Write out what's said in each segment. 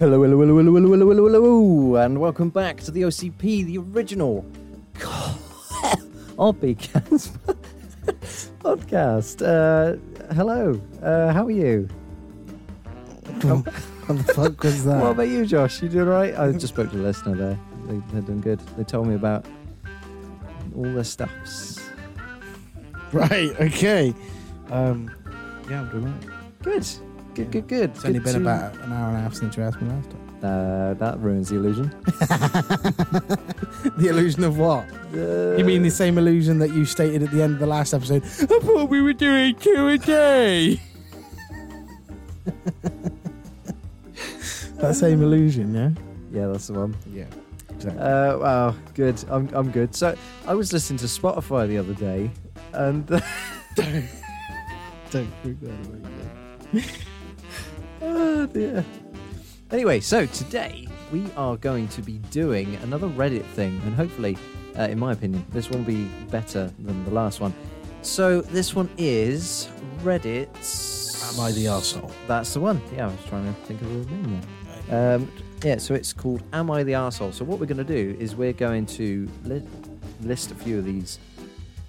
Hello, hello, hello, hello, hello, hello, hello, hello, and welcome back to the OCP, the original RPCast podcast. Uh, hello, uh, how are you? what the fuck was that? What about you, Josh? You doing right? I just spoke to the listener there. They, they're doing good. They told me about all their stuffs. right, okay. Um, yeah, I'm doing right. Good, good, good, good. It's only Good been to- about an hour and a half since you asked me last time. Uh, that ruins the illusion. the illusion of what? Uh, You mean the same illusion that you stated at the end of the last episode? I thought we were doing two a day. that same illusion, yeah? Yeah, that's the one. Yeah, exactly. Uh, wow, good. I'm, I'm good. So I was listening to Spotify the other day, and Don't freak that away. Oh dear. Anyway, so today we are going to be doing another Reddit thing, and hopefully, uh, in my opinion, this one will be better than the last one. So this one is Reddit's. Am I the arsehole? That's the one. Yeah, I was trying to think of the name there. Um, yeah, so it's called Am I the Arsehole? So, what we're going to do is we're going to li- list a few of these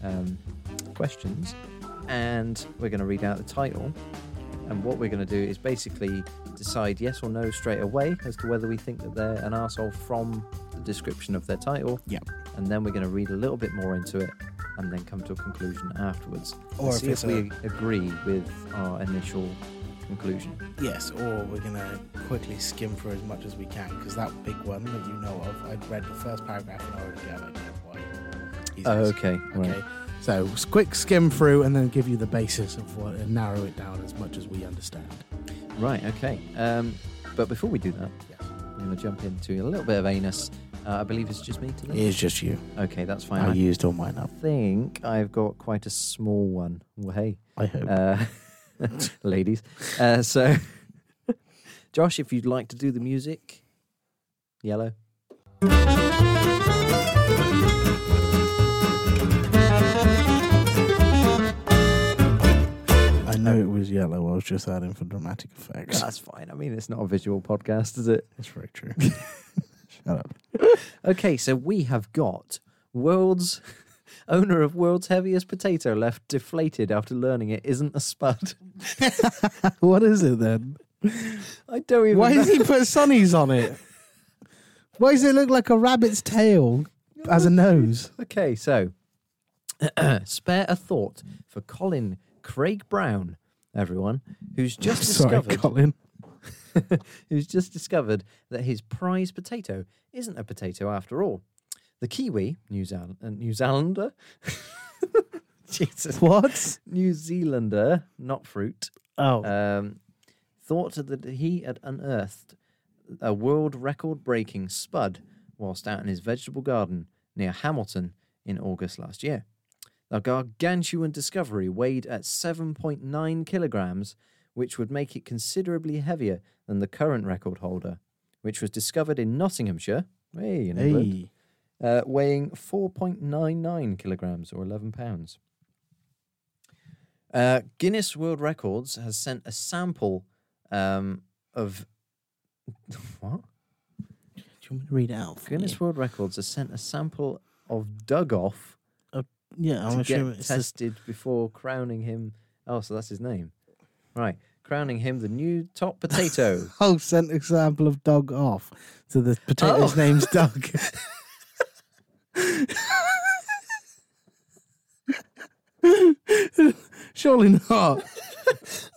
um, questions and we're going to read out the title. And what we're going to do is basically decide yes or no straight away as to whether we think that they're an arsehole from the description of their title. Yep. And then we're going to read a little bit more into it and then come to a conclusion afterwards. Or if see if it's a- we agree with our initial conclusion. Yes, or we're going to quickly skim through as much as we can because that big one that you know of, I'd read the first paragraph and I already got an idea of why. he's Oh, okay. Okay. Right. So, quick skim through and then give you the basis of what and narrow it down as much as we understand. Right, okay. Um, but before we do that, Yes. we're going to jump into a little bit of anus. Uh, I believe it's just me today. It is just you. Okay, that's fine. I I used all mine up. I think I've got quite a small one. Well, hey, I hope. uh, ladies. Uh, so, Josh, if you'd like to do the music, yellow. Know um, it was yellow. I was just adding for dramatic effects. That's fine. I mean, it's not a visual podcast, is it? That's very true. Shut up. Okay, so we have got world's owner of world's heaviest potato left deflated after learning it isn't a spud. what is it then? I don't even Why know. does he put sunnies on it? Why does it look like a rabbit's tail as a nose? Okay, so spare a thought for Colin Craig Brown, everyone, who's just Sorry, discovered Colin. who's just discovered that his prize potato isn't a potato after all. The Kiwi, New, Zeal- uh, New Zealander, Jesus, What? New Zealander, not fruit, Oh, um, thought that he had unearthed a world record breaking spud whilst out in his vegetable garden near Hamilton in August last year. The gargantuan discovery weighed at 7.9 kilograms, which would make it considerably heavier than the current record holder, which was discovered in Nottinghamshire, hey, in England, hey. uh, weighing 4.99 kilograms or 11 pounds. Uh, Guinness World Records has sent a sample um, of what? Do you want me to read it out? Guinness you? World Records has sent a sample of dug off Yeah, I'm to get it's just, tested before crowning him. Oh, so that's his name, right? Crowning him the new top potato. oh, sent example of dog off. So the potato's Oh. name's Doug. Surely not.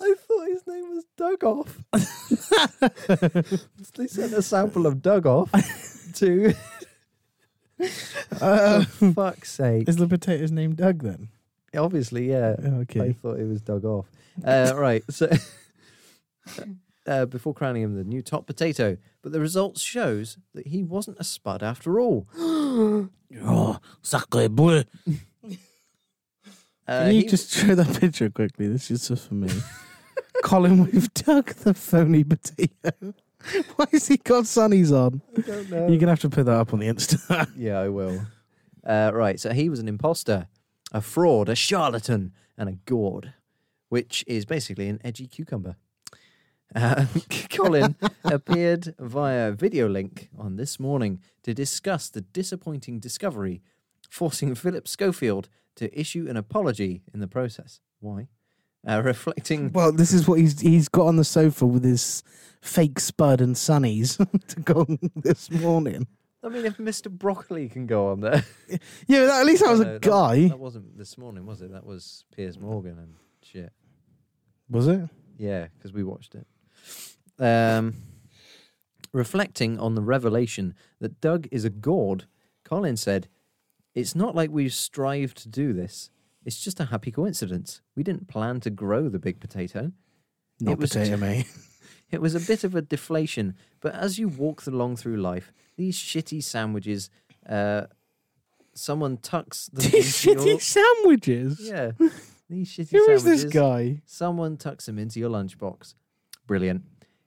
I thought his name was Dug Off. they sent a sample of Dug Off to. Uh, For fuck's sake. is the potato's name Doug then? Obviously, yeah. I thought it was dug off. Uh, right. So uh, before crowning him the new top potato, but the results shows that he wasn't a spud after all. Oh, sacre bleu. Uh, Can you he- just show that picture quickly? This is just for me. Colin, we've dug the phony potato. Why has he got sunnies on? I don't know. You're gonna have to put that up on the Insta. Yeah, I will. Uh, right. So he was an imposter, a fraud, a charlatan, and a gourd, which is basically an edgy cucumber. Uh, Colin appeared via video link on this morning to discuss the disappointing discovery, forcing Philip Schofield to issue an apology in the process. Why? Uh, reflecting. Well, this is what he's he's got on the sofa with his fake spud and sunnies to go on this morning. I mean, if Mr. Broccoli can go on there. Yeah, that, at least that was No, a that- guy. That, wasn't this morning, was it? That was Piers Morgan and shit. Was it? Yeah, because we watched it. Um, reflecting on the revelation that Doug is a gourd, Colin said, It's not like we've strived to do this. It's just a happy coincidence. We didn't plan to grow the big potato. Not was- potato, mate. It was a bit of a deflation, but as you walk along through life, these shitty sandwiches, uh, someone tucks them These into shitty your... sandwiches. Yeah, these shitty Who is sandwiches. this guy? Someone tucks him into your lunchbox. Brilliant.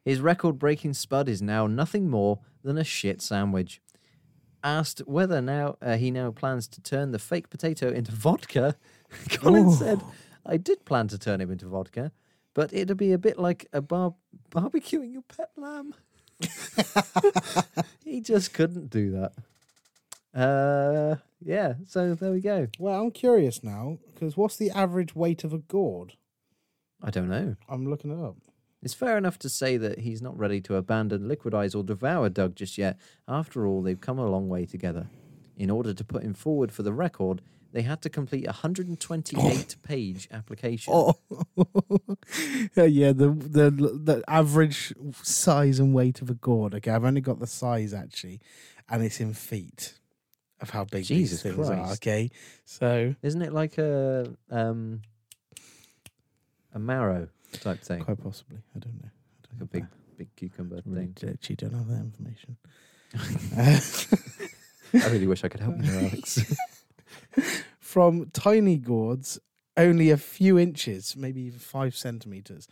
His record breaking spud is now nothing more than a shit sandwich. Asked whether now uh, he now plans to turn the fake potato into vodka, Colin Oh. said, I did plan to turn him into vodka, but it'd be a bit like a bar- barbecuing your pet lamb. he just couldn't do that. Uh, yeah, so there we go. Well, I'm curious now because what's the average weight of a gourd? I don't know. I'm looking it up. It's fair enough to say that he's not ready to abandon, liquidize, or devour Doug just yet. After all, they've come a long way together. In order to put him forward for the record, they had to complete a 128 page application. Oh, yeah. The the the average size and weight of a gourd. Okay, I've only got the size actually, and it's in feet of how big Jesus these things are. Okay, so Isn't it like a um a marrow type thing? quite possibly, I don't know. I Like don't a know. big big cucumber really thing. actually don't have that information. I really wish I could help you, Alex. From tiny gourds, only a few inches, maybe even five centimeters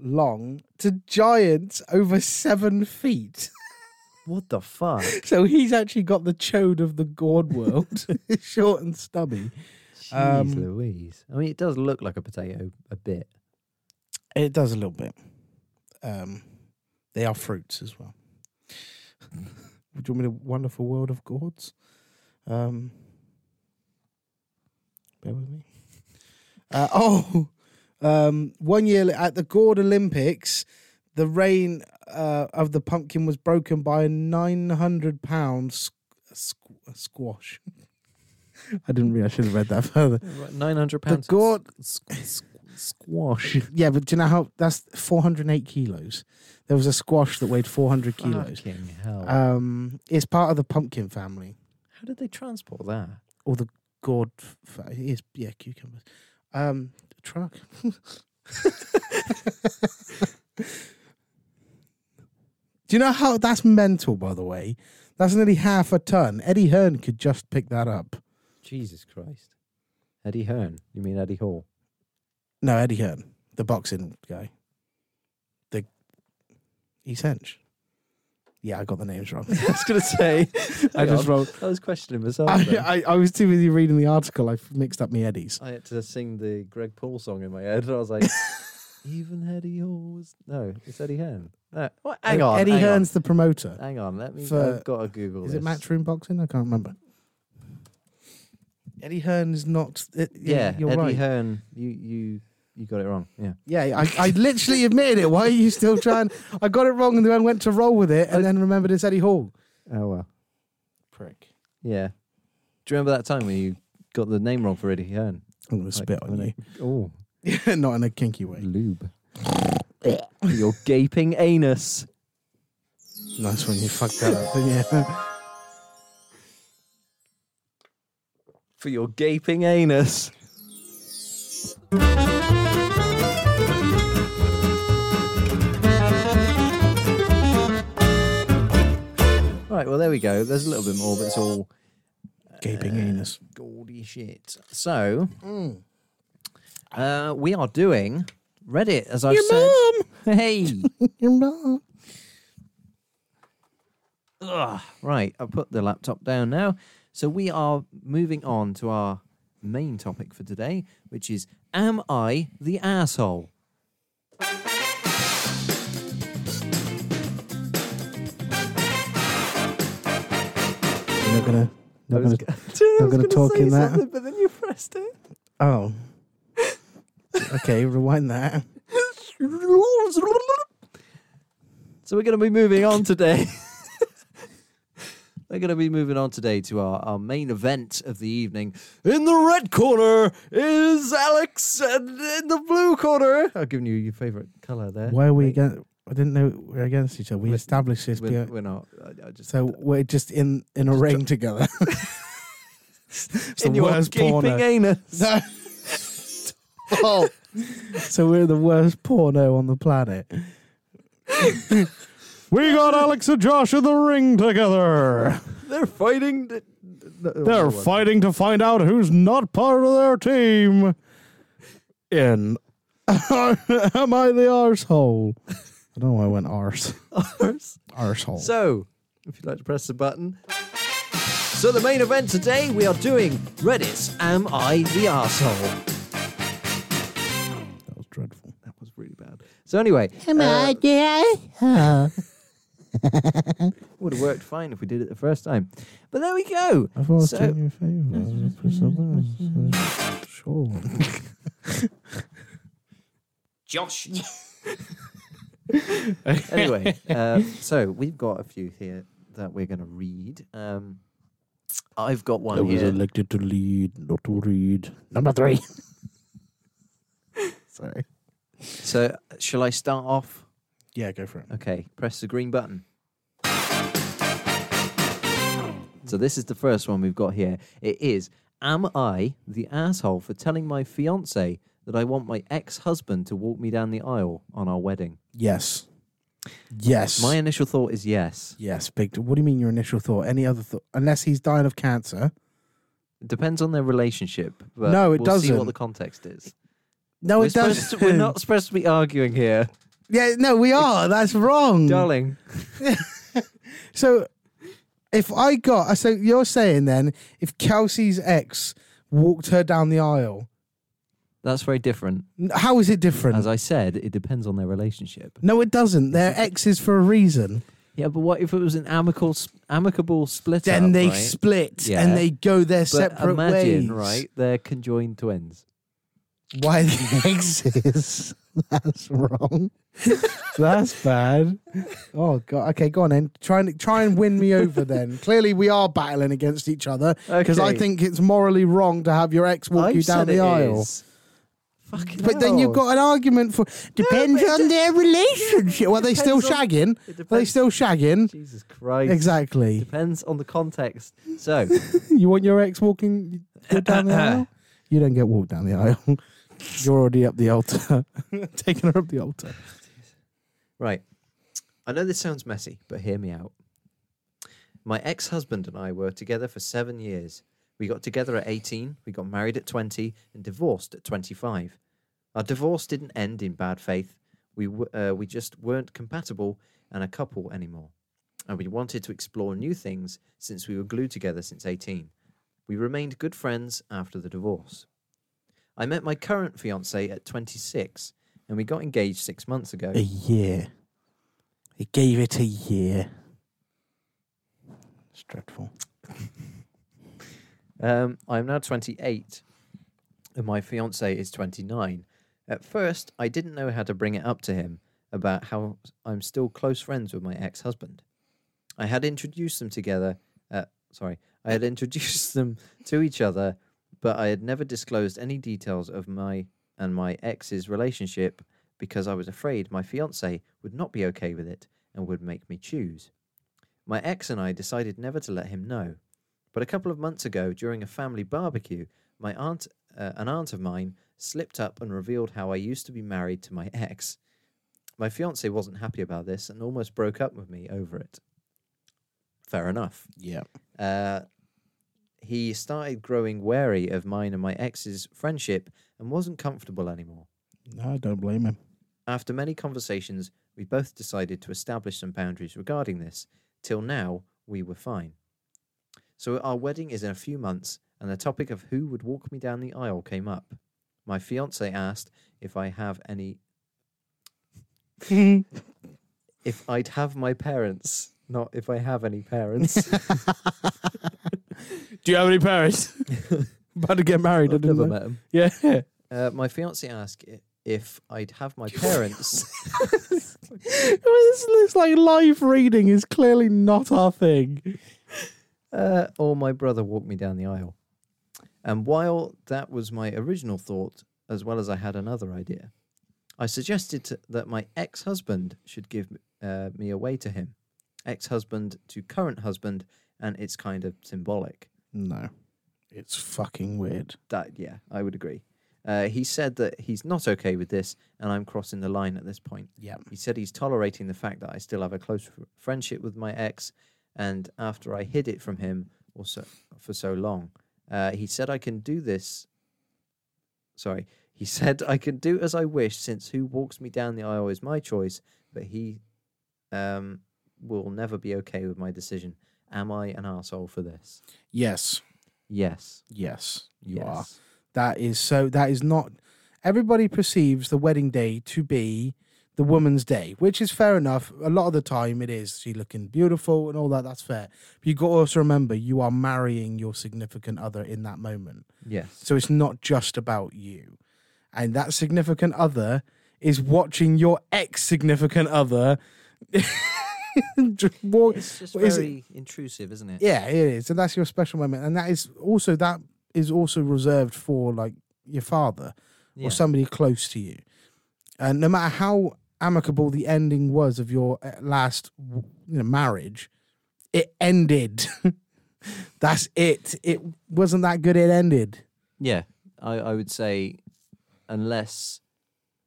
long, to giants over seven feet. what the fuck? So he's actually got the chode of the gourd world, short and stubby. Jeez Um, Louise. I mean, it does look like a potato a bit. It does a little bit. Um, they are fruits as well. Would you want me to wonderful world of gourds? Um, bear with me. Uh, oh, um, one year at the Gourd Olympics, the reign uh, of the pumpkin was broken by a nine hundred pound squ- squ- squash. I didn't realize I should have read that further. Nine hundred pounds. The gourd, squash. yeah, but do you know how that's four hundred eight kilos? There was a squash that weighed four hundred kilos. Fucking hell. Um, it's part of the pumpkin family, How did they transport that? or the gourd. Fa- it is yeah, cucumbers. Um, truck. Do you know how that's mental? By the way, that's nearly half a ton. Eddie Hearn could just pick that up. Jesus Christ. Eddie Hearn. You mean Eddie Hall? No, Eddie Hearn, the boxing guy. The he's hench. Yeah, I got the names wrong. I was going to say. I just wrote. I was questioning myself. I. I, I was too busy reading the article. I mixed up my Eddies. I had to sing the Greg Paul song in my head. I was like, even Eddie Hall was. No, it's Eddie Hearn. No. What? Hang on. Eddie hang Hearn's the promoter. Hang on. Let me. For- I've got to Google Is this. it Matchroom Boxing? I can't remember. Eddie Hearn is not. Eh, it, Yeah, you're Eddie right. Hearn. You you you got it wrong. Yeah. Yeah, I, I literally admitted it. Why are you still trying? I got it wrong and then went to roll with it and then remembered it's Eddie Hall. Oh well. Prick. Yeah. Do you remember that time when you got the name wrong for Eddie Hearn? I'm going to spit on you. Oh, Yeah, not in a kinky way. lube. Your gaping anus. Nice when you fucked that up, didn't you? For your gaping anus. Well, there we go. There's a little bit more, but it's all Gaping anus. gaudy shit. So, Mm. uh, we are doing Reddit, as I've Your said. mum. Hey. Your mum. Ugh. Right, I've put the laptop down now. So we are moving on to our main topic for today, which is Am I the asshole? Not gonna. I Not was gonna g- I was gonna gonna talk in that. But then you pressed it. oh. Okay, rewind that. So we're going to be moving on today. we're going to be moving on today to our, our main event of the evening. In the red corner is Alex, and in the blue corner, I've given you your favourite colour there. Why are we against? I didn't know we we're against each other. We We're- established this. We're, we're not. I, I just so we're just in in a ring together. It's in the your worst porno. anus. No. oh. So we're the worst porno on the planet. we got Alex and Josh in the ring together. They're fighting. th- oh, th- They're oh, fighting to find out who's not part of their team. In Am I the arsehole? I don't know why I went arse. ours. Arsehole. So, if you'd like to press the button. So, the main event today, we are doing Reddit's Am I the Arsehole? that was dreadful. That was really bad. So, anyway, Am I uh, the would have worked fine if we did it the first time. But there we go. I thought I was So- doing you a favour. Press the button. Sure. Josh? Anyway, uh, so we've got a few here that we're going to read. Um, I've got one I was here. elected to lead, not to read. Number three. Sorry. So, shall I start off? Yeah, go for it. Okay, press the green button. So this is the first one we've got here. It is Am I the asshole for telling my fiance that I want my ex-husband to walk me down the aisle on our wedding? Yes. Yes. My initial thought is yes. yes, big. What do you mean your initial thought? Any other thought? Unless he's dying of cancer. It depends on their relationship. But No, it we'll See what doesn't. the context is. No, we're, it supposed doesn't. to- we're not supposed to be arguing here, Yeah, no, we are. That's wrong. darling. So, if I got, so you're saying then, if Kelsey's ex walked her down the aisle, That's very different. how is it different? As I said, it depends on their relationship. no, it doesn't. They're exes for a reason. Yeah, but what if it was an amicable, amicable split? Then up, they right? split Yeah. and they go their But separate imagine, ways. right? They're conjoined twins. Why the exes? That's wrong. That's bad. Oh god. Okay, go on then. Try and try and win me over then. Clearly, we are battling against each other because I think it's morally wrong to have your ex walk I've you down the aisle. is. Fucking But then you've got an argument for depends on their relationship. Well, they still depends on- shagging? It Are they depends. still shagging? Jesus Christ. Exactly. Depends on the context. So, You want your ex walking down the aisle? You don't get walked down the aisle. You're already up the altar, taking her up the altar. right. I know this sounds messy, but hear me out. My ex husband and I were together for seven years. We got together at 18, we got married at 20, and divorced at 25. Our divorce didn't end in bad faith. We, w- uh, we just weren't compatible and a couple anymore. And we wanted to explore new things since we were glued together since 18. We remained good friends after the divorce. I met my current fiance at 26, and we got engaged six months ago. A year. He gave it a year. It's dreadful. Um, I'm now 28, and my fiance is 29. At first, I didn't know how to bring it up to him about how I'm still close friends with my ex-husband. I had introduced them together. Uh, sorry, I had introduced them to each other, but I had never disclosed any details of my and my ex's relationship because I was afraid my fiance would not be okay with it and would make me choose. My ex and I decided never to let him know. But a couple of months ago, during a family barbecue, my aunt, uh, an aunt of mine, slipped up and revealed how I used to be married to my ex. My fiance wasn't happy about this and almost broke up with me over it. Fair enough. Yeah. Uh, he started growing wary of mine and my ex's friendship and wasn't comfortable anymore. No, I don't blame him. After many conversations, we both decided to establish some boundaries regarding this. Till now, we were fine. So our wedding is in a few months, and the topic of who would walk me down the aisle came up. My fiance asked if I have any, if I'd have my parents, not if I have any parents. Do you have any parents? About to get married. I I've didn't never know. met him. Yeah. Uh, my fiance asked i- if I'd have my parents. this looks like live reading is clearly not our thing. uh, or my brother walk me down the aisle. And while that was my original thought, as well as I had another idea, I suggested to, that my ex husband should give uh, me away to him. Ex husband to current husband, and it's kind of symbolic. No. It's fucking weird. That, yeah, I would agree. Uh, he said that he's not okay with this, and I'm crossing the line at this point. Yeah. He said he's tolerating the fact that I still have a close f- friendship with my ex, and after I hid it from him also for so long, uh, he said I can do this. Sorry, he said I can do as I wish since who walks me down the aisle is my choice, but he um, will never be okay with my decision. Am I an asshole for this? Yes. Yes. Yes. You yes. are. That is so. That is not. Everybody perceives the wedding day to be the woman's day, which is fair enough. A lot of the time, it is. She looking beautiful and all that. That's fair. But you got to also remember you are marrying your significant other in that moment. Yes. So it's not just about you, and that significant other is watching your ex significant other. walk- It's just What is it? very intrusive, isn't it? yeah, it is, and that's your special moment, and that is also that is also reserved for like your father Yeah. or somebody close to you. And no matter how amicable the ending was of your uh, last you know, marriage, it ended. That's it. It wasn't that good. It ended. Yeah, I, I would say, unless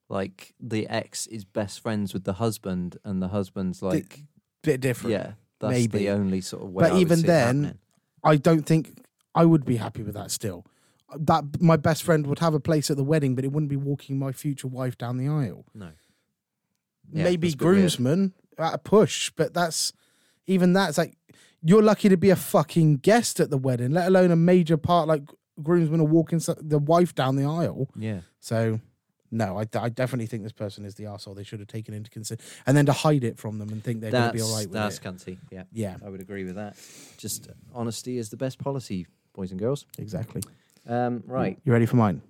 like the ex is best friends with the husband, and the husband's like, Bit different. yeah, that's maybe. the only sort of way. But I even then. I don't think I would be happy with that still. That my best friend would have a place at the wedding, but it wouldn't be walking my future wife down the aisle. no. Yeah, Maybe that's a bit weird. groomsman at a push, but that's even that's like you're lucky to be a fucking guest at the wedding, let alone a major part like groomsmen are walking so- the wife down the aisle. Yeah, So no, I, I definitely think this person is the asshole. they should have taken into consider, and then to hide it from them and think they're going to be all right with that's it. cunty. Yeah, Yeah, I would agree with that. Just honesty is the best policy, boys and girls. exactly. Um, right. You ready for mine?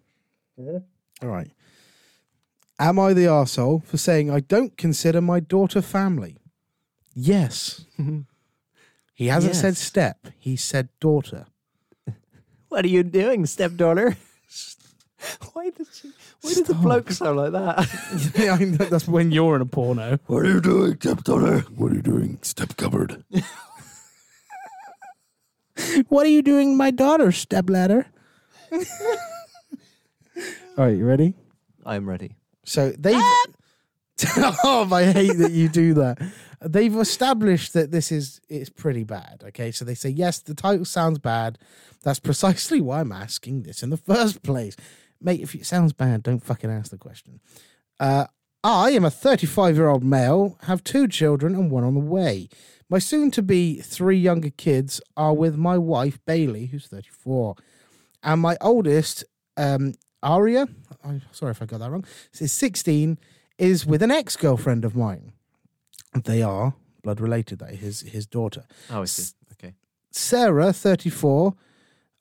All right. Am I the arsehole for saying I don't consider my daughter family? Yes. he hasn't said step, he said daughter. What are you doing, stepdaughter? why did she? Why did the bloke sound like that? Yeah, I know that's when you're in a porno. what are you doing, stepdaughter? What are you doing, step cupboard? what are you doing, my daughter, step ladder? All right, you ready? I'm ready. So they. oh, I hate that you do that. They've established that this is it's pretty bad. Okay, so they say yes, the title sounds bad. That's precisely why I'm asking this in the first place, mate. If it sounds bad, don't fucking ask the question. Uh, I am a 35 year old male, have two children and one on the way. My soon to be three younger kids are with my wife Bailey, who's 34, and my oldest um, Aria. I'm sorry if I got that wrong. Is 16 is with an ex girlfriend of mine. They are blood related. That is his his daughter. Oh, I see. Okay. Sarah, 34,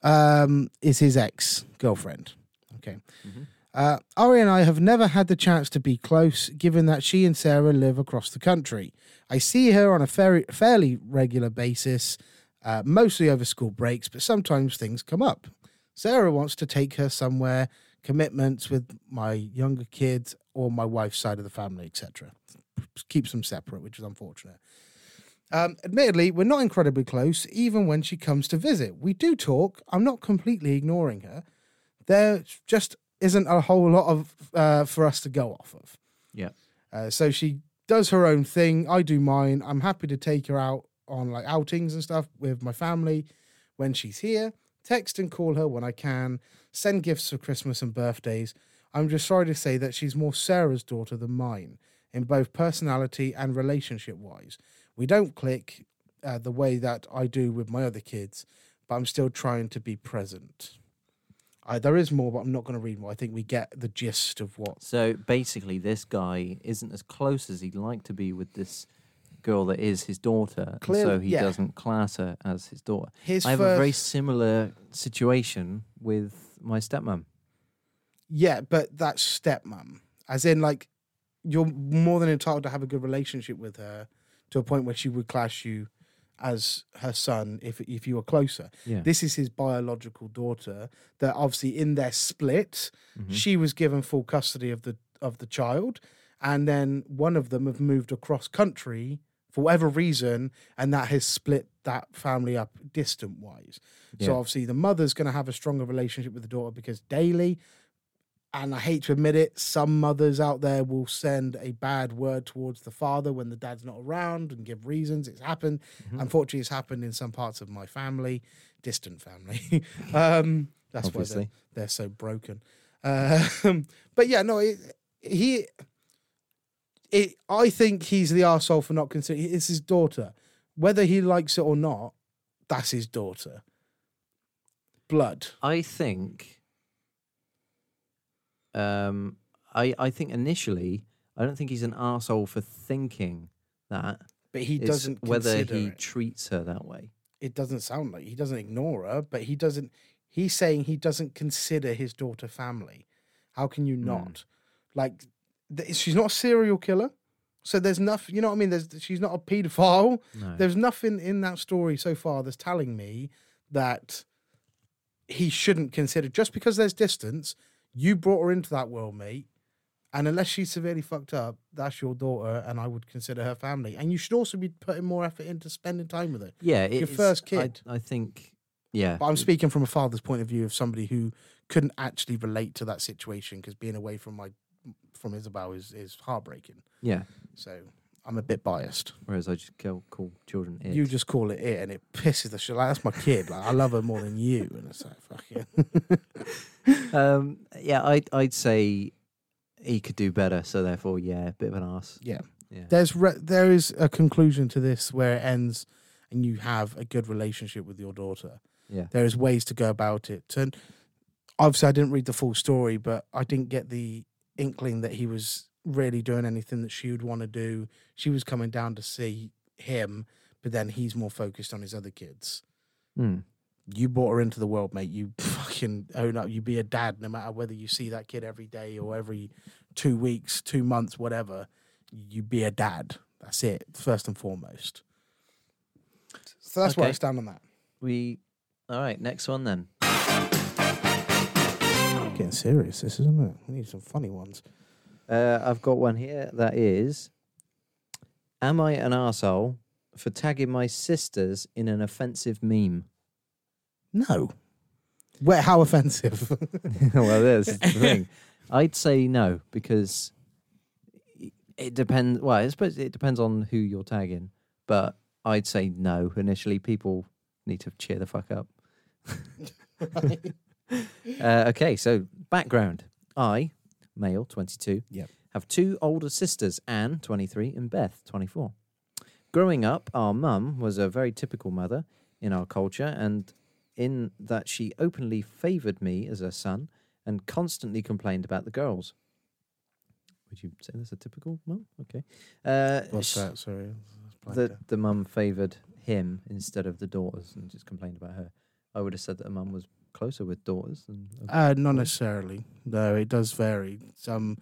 um, is his ex girlfriend. Okay. Mhm. Uh, Ari and I have never had the chance to be close, given that she and Sarah live across the country. I see her on a fairly, fairly regular basis, uh, mostly over school breaks, but sometimes things come up. Sarah wants to take her somewhere, commitments with my younger kids or my wife's side of the family, etc. Keeps them separate, which is unfortunate. Um, admittedly, we're not incredibly close, even when she comes to visit. We do talk. I'm not completely ignoring her. There just isn't a whole lot of uh, for us to go off of. Yeah. Uh, so she does her own thing. I do mine. I'm happy to take her out on like outings and stuff with my family when she's here. Text and call her when I can. Send gifts for Christmas and birthdays. I'm just sorry to say that she's more Sarah's daughter than mine in both personality and relationship wise. We don't click uh, the way that I do with my other kids, but I'm still trying to be present. I, there is more, but I'm not going to read more. I think we get the gist of what. So basically, this guy isn't as close as he'd like to be with this girl that is his daughter, and so he yeah. doesn't class her as his daughter. His I have first, a very similar situation with my stepmom. yeah, but that's stepmom, as in like you're more than entitled to have a good relationship with her to a point where she would class you as her son if if you were closer. Yeah. This is his biological daughter. That obviously in their split, Mhm. she was given full custody of the of the child, and then one of them have moved across country for whatever reason, and that has split that family up distant wise. Yeah. So obviously the mother's going to have a stronger relationship with the daughter because daily. And I hate to admit it, some mothers out there will send a bad word towards the father when the dad's not around and give reasons. It's happened. Mhm. Unfortunately, it's happened in some parts of my family, distant family. um, that's why they're, they're so broken. Um, but yeah, no, it, he. It, I think he's the arsehole for not considering it's his daughter. Whether he likes it or not, that's his daughter. Blood. I think. Um, I I think initially I don't think he's an asshole for thinking that. But he It's doesn't whether he it. treats her that way. it doesn't sound like he doesn't ignore her, but he doesn't. He's saying he doesn't consider his daughter family. How can you Mm. not? Like, th- she's not a serial killer, so there's nothing. You know what I mean? There's she's not a paedophile. No. There's nothing in that story so far that's telling me that he shouldn't consider just because there's distance. You brought her into that world, mate. And unless she's severely fucked up, that's your daughter, and I would consider her family. And you should also be putting more effort into spending time with her. yeah, your first I- kid. I, think. Yeah, But I'm speaking from a father's point of view of somebody who couldn't actually relate to that situation because being away from my from Isabel is is heartbreaking. yeah. So I'm a bit biased. Whereas I just call, call children it. You just call it it, and it pisses the shit. Like that's my kid. Like I love her more than you, and it's like fucking. um, yeah, I'd I'd say he could do better. So therefore, yeah, bit of an ass. yeah. Yeah. There's re- there is a conclusion to this where it ends, and you have a good relationship with your daughter. Yeah. there is ways to go about it. And obviously, I didn't read the full story, but I didn't get the inkling that he was really doing anything that she would want to do. She was coming down to see him, but then he's more focused on his other kids. Hmm. You brought her into the world, mate. You fucking own up. You be a dad, no matter whether you see that kid every day or every two weeks, two months, whatever. You be a dad. That's it, first and foremost. So that's where I stand on that. We. All right. Next one then. Getting serious, this isn't it? We need some funny ones. Uh, I've got one here that is Am I an arsehole for tagging my sisters in an offensive meme? No. Where? How offensive? well, there's the thing. I'd say no because it depends. Well, I suppose it depends on who you're tagging, but I'd say no. Initially, people need to cheer the fuck up. Uh, okay, so background. I, male, 22, Yep. have two older sisters, Anne, 23, and Beth, 24. Growing up, our mum was a very typical mother in our culture, and in that she openly favoured me as her son and constantly complained about the girls. Would you say that's a typical mum? Okay. Uh, What's that? Sorry. the the mum favoured him instead of the daughters and just complained about her. I would have said that a mum was closer with daughters than Uh, not necessarily. No, it does vary. Some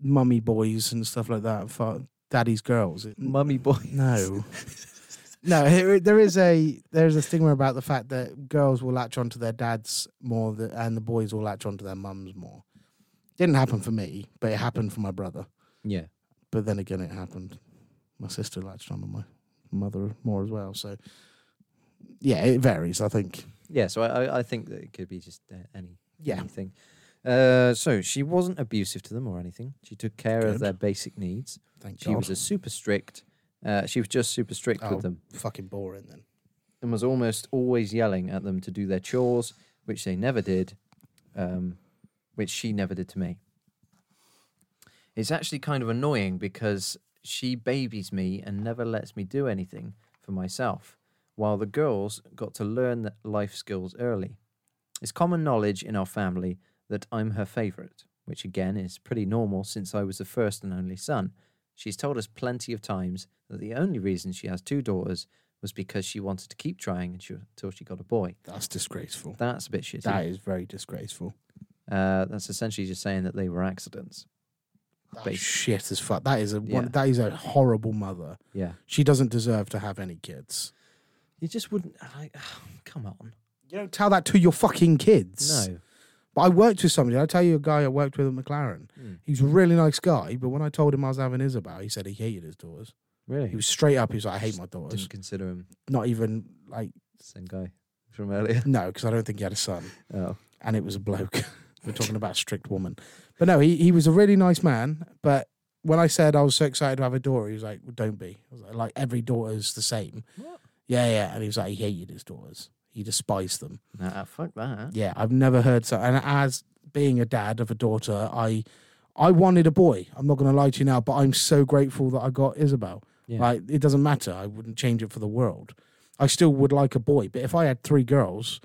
mummy boys and stuff like that. For daddy's girls. It, mummy boys. no. No, there- there is a there's a stigma about the fact that girls will latch onto their dads more, th- and the boys will latch onto their mums more. Didn't happen for me, but it happened for my brother. Yeah. But then again, it happened. My sister latched onto my mother more as well. So, yeah, it varies. I think. Yeah, so I, I- think that it could be just uh, any Yeah, anything. Uh, so she wasn't abusive to them or anything. She took care of Good. their basic needs. thank She God. was a super strict. Uh, she was just super strict Oh. with them fucking boring then. and was almost always yelling at them to do their chores, which they never did, um, which she never did to me. It's actually kind of annoying because she babies me and never lets me do anything for myself, while the girls got to learn life skills early. It's common knowledge in our family that I'm her favourite, which again is pretty normal since I was the first and only son. She's told us plenty of times that the only reason she has two daughters was because she wanted to keep trying until until she got a boy. That's disgraceful. That's a bit shitty. That is very disgraceful. Uh, that's essentially just saying that they were accidents. That's shit as fuck. That is a one, that is a horrible mother. Yeah. She doesn't deserve to have any kids. You just wouldn't. Like, come on. You don't tell that to your fucking kids. No. But I worked with somebody. I tell you, a guy I worked with at McLaren. Hmm. He's a really nice guy. But when I told him I was having Isabel, he said he hated his daughters. Really? He was straight up. He was like, I hate my daughters. Didn't consider him Not even like same guy from earlier. no, because I don't think he had a son. Oh. and it was a bloke. We're talking about a strict woman. But no, he, he was a really nice man. But when I said I was so excited to have a daughter, he was like, well, don't be. I was like, like, every daughter's the same. What? Yeah, yeah. And he was like, he hated his daughters. He despised them. Nah, fuck that. Yeah, I've never heard so. And as being a dad of a daughter, I I wanted a boy. I'm not going to lie to you now, but I'm so grateful that I got Isabel. Yeah. Like, it doesn't matter. I wouldn't change it for the world. I still would like a boy. But if I had three girls,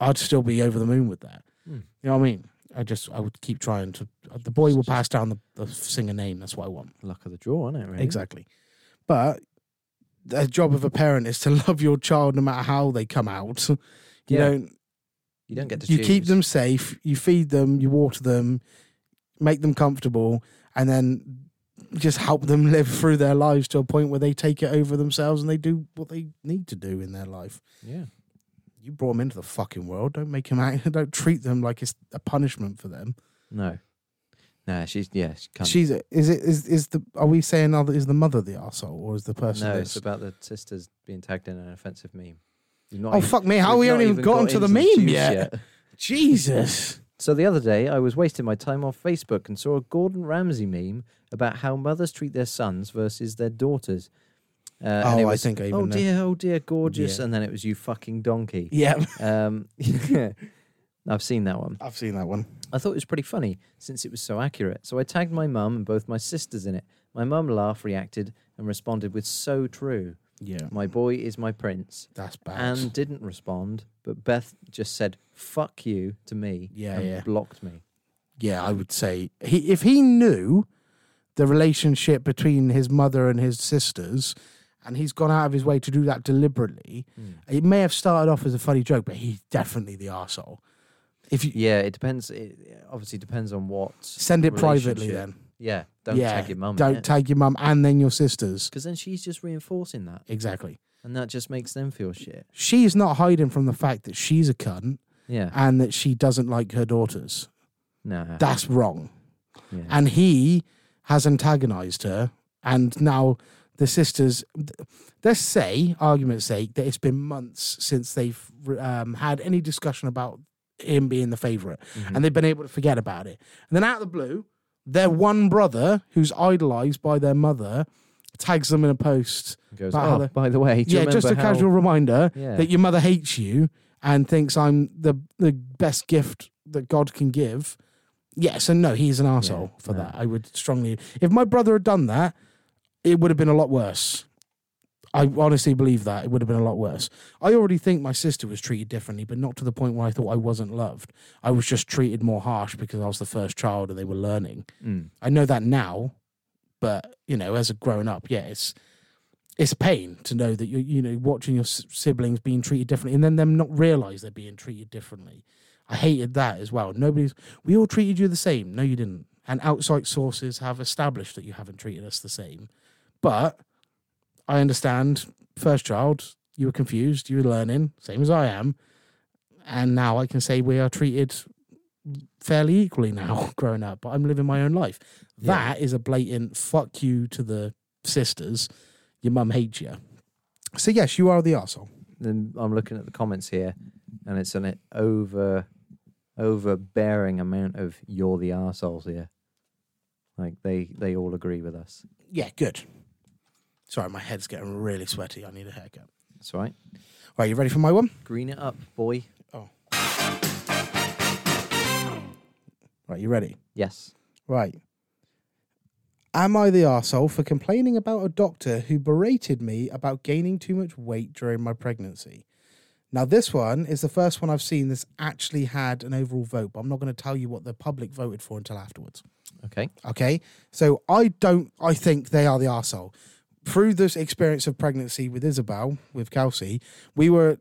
I'd still be over the moon with that. Hmm. You know what I mean? I just, I would keep trying to. The boy will pass down the, the singer name. That's what I want. Luck of the draw, isn't it? Really? Exactly. But the job of a parent is to love your child no matter how they come out. You Yeah. don't You don't get to you keep them safe, you feed them, you water them, make them comfortable, and then just help them live through their lives to a point where they take it over themselves and they do what they need to do in their life. Yeah. You brought them into the fucking world. Don't make them out. Don't treat them like it's a punishment for them. No. Nah, she's yeah. She can't. She's is it is is the are we saying now that is the mother the arsehole or is the person? no, that's- it's about the sisters being tagged in an offensive meme. You've not oh even- fuck me! How we've we not haven't even gotten got to the into meme juice yet. Jesus. So the other day, I was wasting my time on Facebook and saw a Gordon Ramsay meme about how mothers treat their sons versus their daughters. Uh, and Oh, it I was, think I even Oh know." dear, oh dear, gorgeous, Yeah. and then it was you fucking donkey. Yeah, Um, I've seen that one. I've seen that one. I thought it was pretty funny since it was so accurate. So I tagged my mum and both my sisters in it. My mum laughed, reacted, and responded with "So true." Yeah, My boy is my prince, that's bad. and didn't respond. But Beth just said "fuck you" to me. Yeah, and yeah. blocked me. yeah, I would say he if he knew the relationship between his mother and his sisters, and he's gone out of his way to do that deliberately, Hmm. it may have started off as a funny joke, but he's definitely the arsehole. If you Yeah, it depends. It obviously depends on what. send it privately, then Yeah, don't yeah, tag your mum. Don't tag your mum and then your sisters. because then she's just reinforcing that, Exactly. and that just makes them feel shit. She's not hiding from the fact that she's a cunt Yeah, and that she doesn't like her daughters. no, That's wrong. yeah. and he has antagonized her and now the sisters let's say argument's sake that it's been months since they've um, had any discussion about him being the favorite Mhm. and they've been able to forget about it and then out of the blue their one brother who's idolized by their mother tags them in a post goes. Oh, the- by the way, yeah just a how-" casual reminder Yeah. that your mother hates you and thinks i'm the the best gift that god can give yes and no he's an asshole for no. that i would strongly if my brother had done that it would have been a lot worse i honestly believe that it would have been a lot worse i already think my sister was treated differently but not to the point where i thought i wasn't loved i was just treated more harsh because i was the first child and they were learning Mm. I know that now, but you know, as a grown up, yeah, it's it's pain to know that you're, you know watching your siblings being treated differently, and then them not realize they're being treated differently. I hated that as well. Nobody's we all treated you the same. No, you didn't. And outside sources have established that you haven't treated us the same. But I understand. First child, you were confused. You were learning, same as I am. And now I can say we are treated fairly equally now growing up, but I'm living my own life. Yeah. That is a blatant fuck you to the sisters. Your mum hates you. So yes, you are the arsehole. Then I'm looking at the comments here, and it's an over, overbearing amount of "you're the arseholes here." Like they they all agree with us. Yeah, good. Sorry, my head's getting really sweaty. I need a haircut. That's right. Right, you ready for my one? Green it up, boy. Oh. Right, you ready? Yes. Right. Am I the arsehole for complaining about a doctor who berated me about gaining too much weight during my pregnancy? Now, this one is the first one I've seen that's actually had an overall vote, but I'm not going to tell you what the public voted for until afterwards. Okay. Okay. So I don't, I think they are the arsehole. Through this experience of pregnancy with Isabel, with Kelsey, we were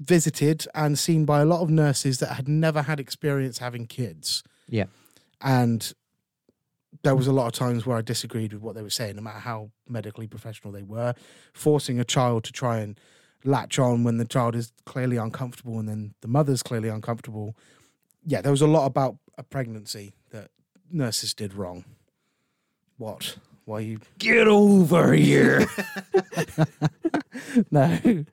visited and seen by a lot of nurses that had never had experience having kids. Yeah. And there was a lot of times where I disagreed with what they were saying, no matter how medically professional they were, forcing a child to try and latch on when the child is clearly uncomfortable and then the mother's clearly uncomfortable. Yeah, there was a lot about a pregnancy that nurses did wrong. What? Why you Get over here. no.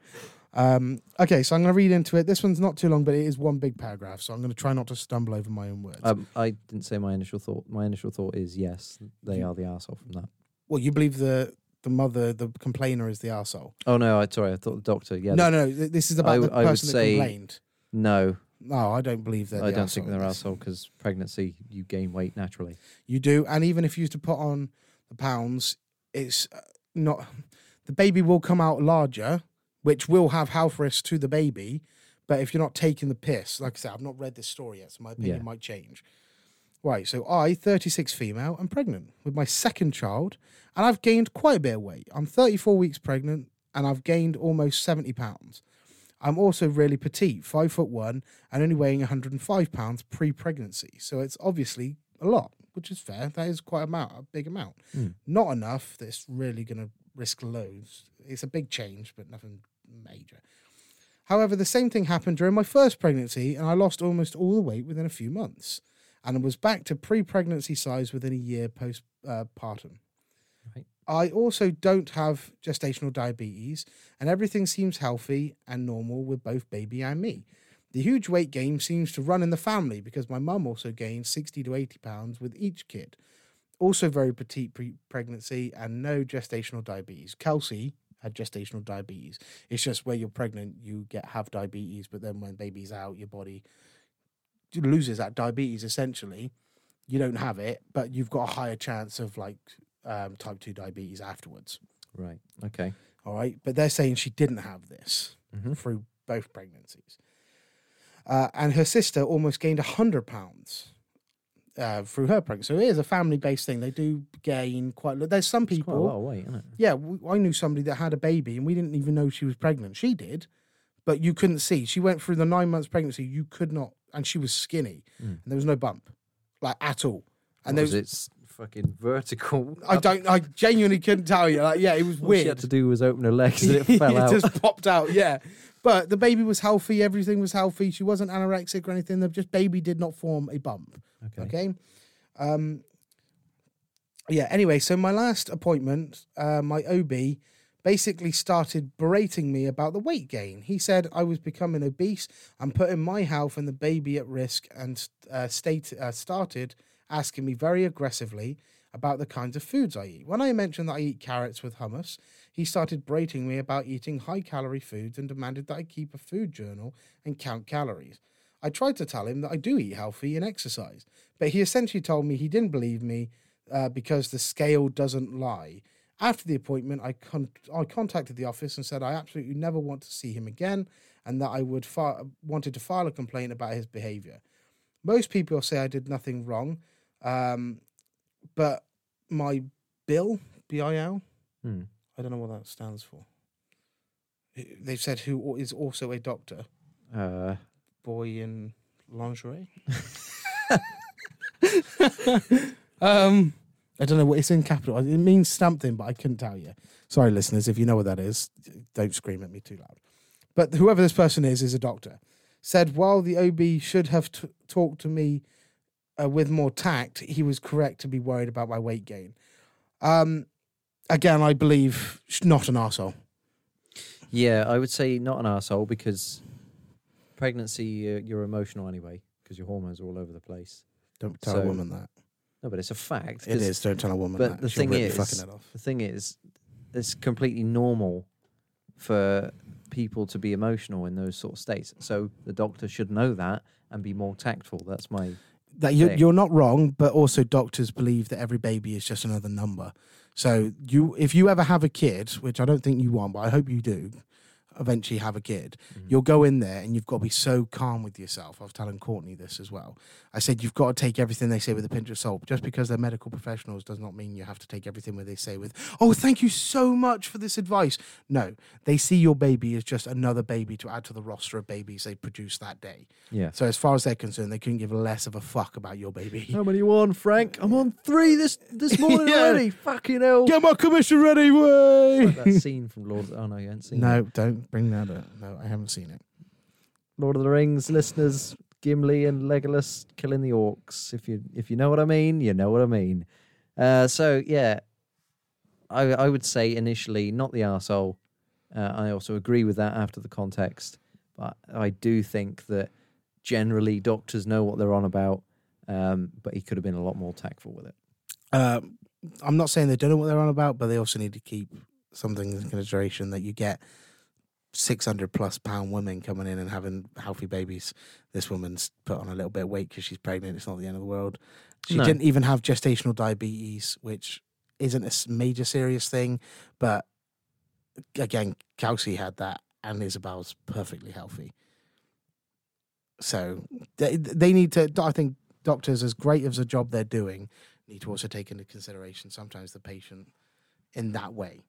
Um, okay, so I'm going to read into it. This one's not too long, but it is one big paragraph, so I'm going to try not to stumble over my own words. um, I didn't say my initial thought. My initial thought is yes, they are the asshole from that. well, you believe the the mother, the complainer, is the arsehole? Oh no, I sorry, I thought the doctor. Yeah. no, no, th- this is about I the w- I would person that say- complained. No, No, I don't believe they're I the don't think arsehole they're asshole because pregnancy you gain weight naturally. You do, and even if you used to put on the pounds, it's uh, not. The baby will come out larger, which will have health risks to the baby. But if you're not taking the piss, like I said, I've not read this story yet, so my opinion Yeah. might change. Right, so I, 36 female, am pregnant with my second child, and I've gained quite a bit of weight. I'm 34 weeks pregnant, and I've gained almost 70 pounds. I'm also really petite, five foot one, and only weighing 105 pounds pre-pregnancy. So it's obviously a lot, which is fair. That is quite a, amount, a big amount. Mm. Not enough that it's really going to risk loads. It's a big change, but nothing major. However, the same thing happened during my first pregnancy, and I lost almost all the weight within a few months, and was back to pre-pregnancy size within a year post-partum. Right. I also don't have gestational diabetes, and everything seems healthy and normal with both baby and me. The huge weight gain seems to run in the family because my mum also gained 60 to 80 pounds with each kid. Also, very petite pre pregnancy and no gestational diabetes. Kelsey had gestational diabetes. It's just where you're pregnant, you get have diabetes, but then when baby's out, your body loses that diabetes essentially. You don't have it, but you've got a higher chance of like um, type 2 diabetes afterwards. Right. Okay. All right. But they're saying she didn't have this Mhm. through both pregnancies. Uh, and her sister almost gained 100 pounds uh, through her pregnancy. So it is a family based thing. They do gain quite a lot. There's some It's quite a lot people. of weight, isn't it? Yeah. I knew somebody that had a baby and we didn't even know she was pregnant. She did, but you couldn't see. She went through the nine months pregnancy. You could not, and she was skinny Mm. and there was no bump, like at all. And And there was, it's fucking vertical. I don't, I genuinely couldn't tell you. Like, yeah, it was weird. All weird. she had to do was open her legs and it fell out. It just popped out. Yeah, but the baby was healthy. Everything was healthy. She wasn't anorexic or anything. The just baby did not form a bump. Okay. Okay. Um. Yeah. Anyway, so my last appointment, uh, my OB basically started berating me about the weight gain. He said I was becoming obese and putting my health and the baby at risk, and uh, state uh, started asking me very aggressively about the kinds of foods I eat. When I mentioned that I eat carrots with hummus, he started berating me about eating high calorie foods and demanded that I keep a food journal and count calories. I tried to tell him that I do eat healthy and exercise, but he essentially told me he didn't believe me uh, because the scale doesn't lie. After the appointment, I, con- I contacted the office and said I absolutely never want to see him again and that I would fi- wanted to file a complaint about his behavior. Most people say I did nothing wrong, um, but my bill, B I L, Hmm. I don't know what that stands for. They've said who is also a doctor, Uh, boy in lingerie. um, I don't know what it's in capital. It means something, but I couldn't tell you. Sorry, listeners, if you know what that is, don't scream at me too loud. But whoever this person is is a doctor. Said while the OB should have t- talked to me uh, with more tact, he was correct to be worried about my weight gain. Um, again, I believe not an asshole. yeah, I would say not an asshole because pregnancy, uh, you're emotional anyway because your hormones are all over the place. Don't tell a woman that. No, but it's a fact. It is. Don't tell a woman but that. the She'll thing is- fucking head off. The thing is, it's completely normal for people to be emotional in those sort of states. So the doctor should know that and be more tactful. That's my that you, you're not wrong, but also doctors believe that every baby is just another number. So you, if you ever have a kid, which I don't think you want, but I hope you do, eventually have a kid, Mhm. you'll go in there and you've got to be so calm with yourself. I was telling Courtney this as well. I said you've got to take everything they say with a pinch of salt. Just because they're medical professionals does not mean you have to take everything they say with, oh, thank you so much for this advice. No, they see your baby as just another baby to add to the roster of babies they produce that day. Yeah. So as far as they're concerned, they couldn't give less of a fuck about your baby. How many you on, Frank? I'm on three this this morning Yeah. already. Fucking hell. Get my commission ready, way. Like that scene from Lord. Oh no, you haven't seen No, it. don't bring that up. No, I haven't seen it. Lord of the Rings listeners, Gimli and Legolas killing the orcs. If you if you know what I mean, you know what I mean. Uh, so yeah, I I would say initially not the arsehole. Uh, I also agree with that after the context, but I do think that generally doctors know what they're on about. Um, but he could have been a lot more tactful with it. Um, I'm not saying they don't know what they're on about, but they also need to keep something in consideration that you get 600 plus pound women coming in and having healthy babies. This woman's put on a little bit of weight because she's pregnant. It's not the end of the world. She No. didn't even have gestational diabetes, which isn't a major serious thing. But again, Kelsey had that, and Isabel's perfectly healthy. So they, they need to, I think doctors, as great as a job they're doing, need to also take into consideration sometimes the patient in that way.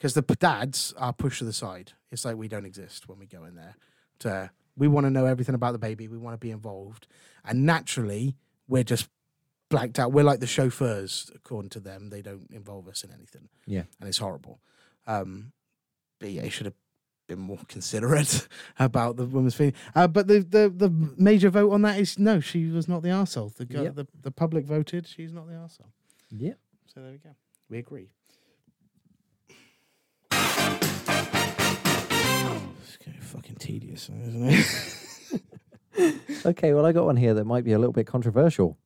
Because the dads are pushed to the side. It's like we don't exist when we go in there. To, we want to know everything about the baby. We want to be involved. And naturally, we're just blanked out. We're like the chauffeurs, according to them. They don't involve us in anything. Yeah. And it's horrible. Um, but yeah, should have been more considerate about the woman's feeling. Uh, but the, the the major vote on that is no, she was not the arsehole. The, go- Yep. the the public voted she's not the arsehole. Yeah. So there we go. We agree. It's getting fucking tedious, isn't it? Okay. Well, I got one here that might be a little bit controversial.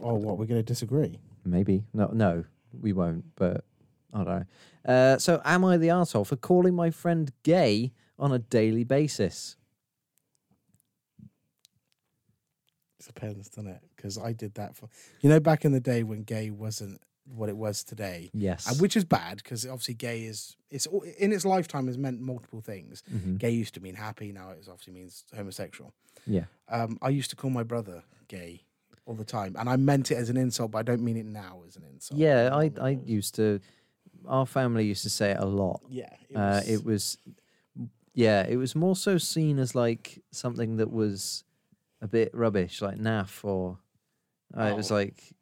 oh, what? We're going to disagree? Maybe. No, no, we won't. But I don't know. Uh, so, am I the arsehole for calling my friend gay on a daily basis? It depends, doesn't it? Because I did that for you know back in the day when gay wasn't what it was today, Yes. and which is bad because obviously gay is it's in its lifetime has meant multiple things. Mhm. Gay used to mean happy, now it obviously means homosexual. Yeah. Um, I used to call my brother gay all the time, and I meant it as an insult, but I don't mean it now as an insult. Yeah. I, I used to, our family used to say it a lot. Yeah, it Uh, was, it was, yeah, it was more so seen as like something that was a bit rubbish, like naff, or uh, it was Oh. like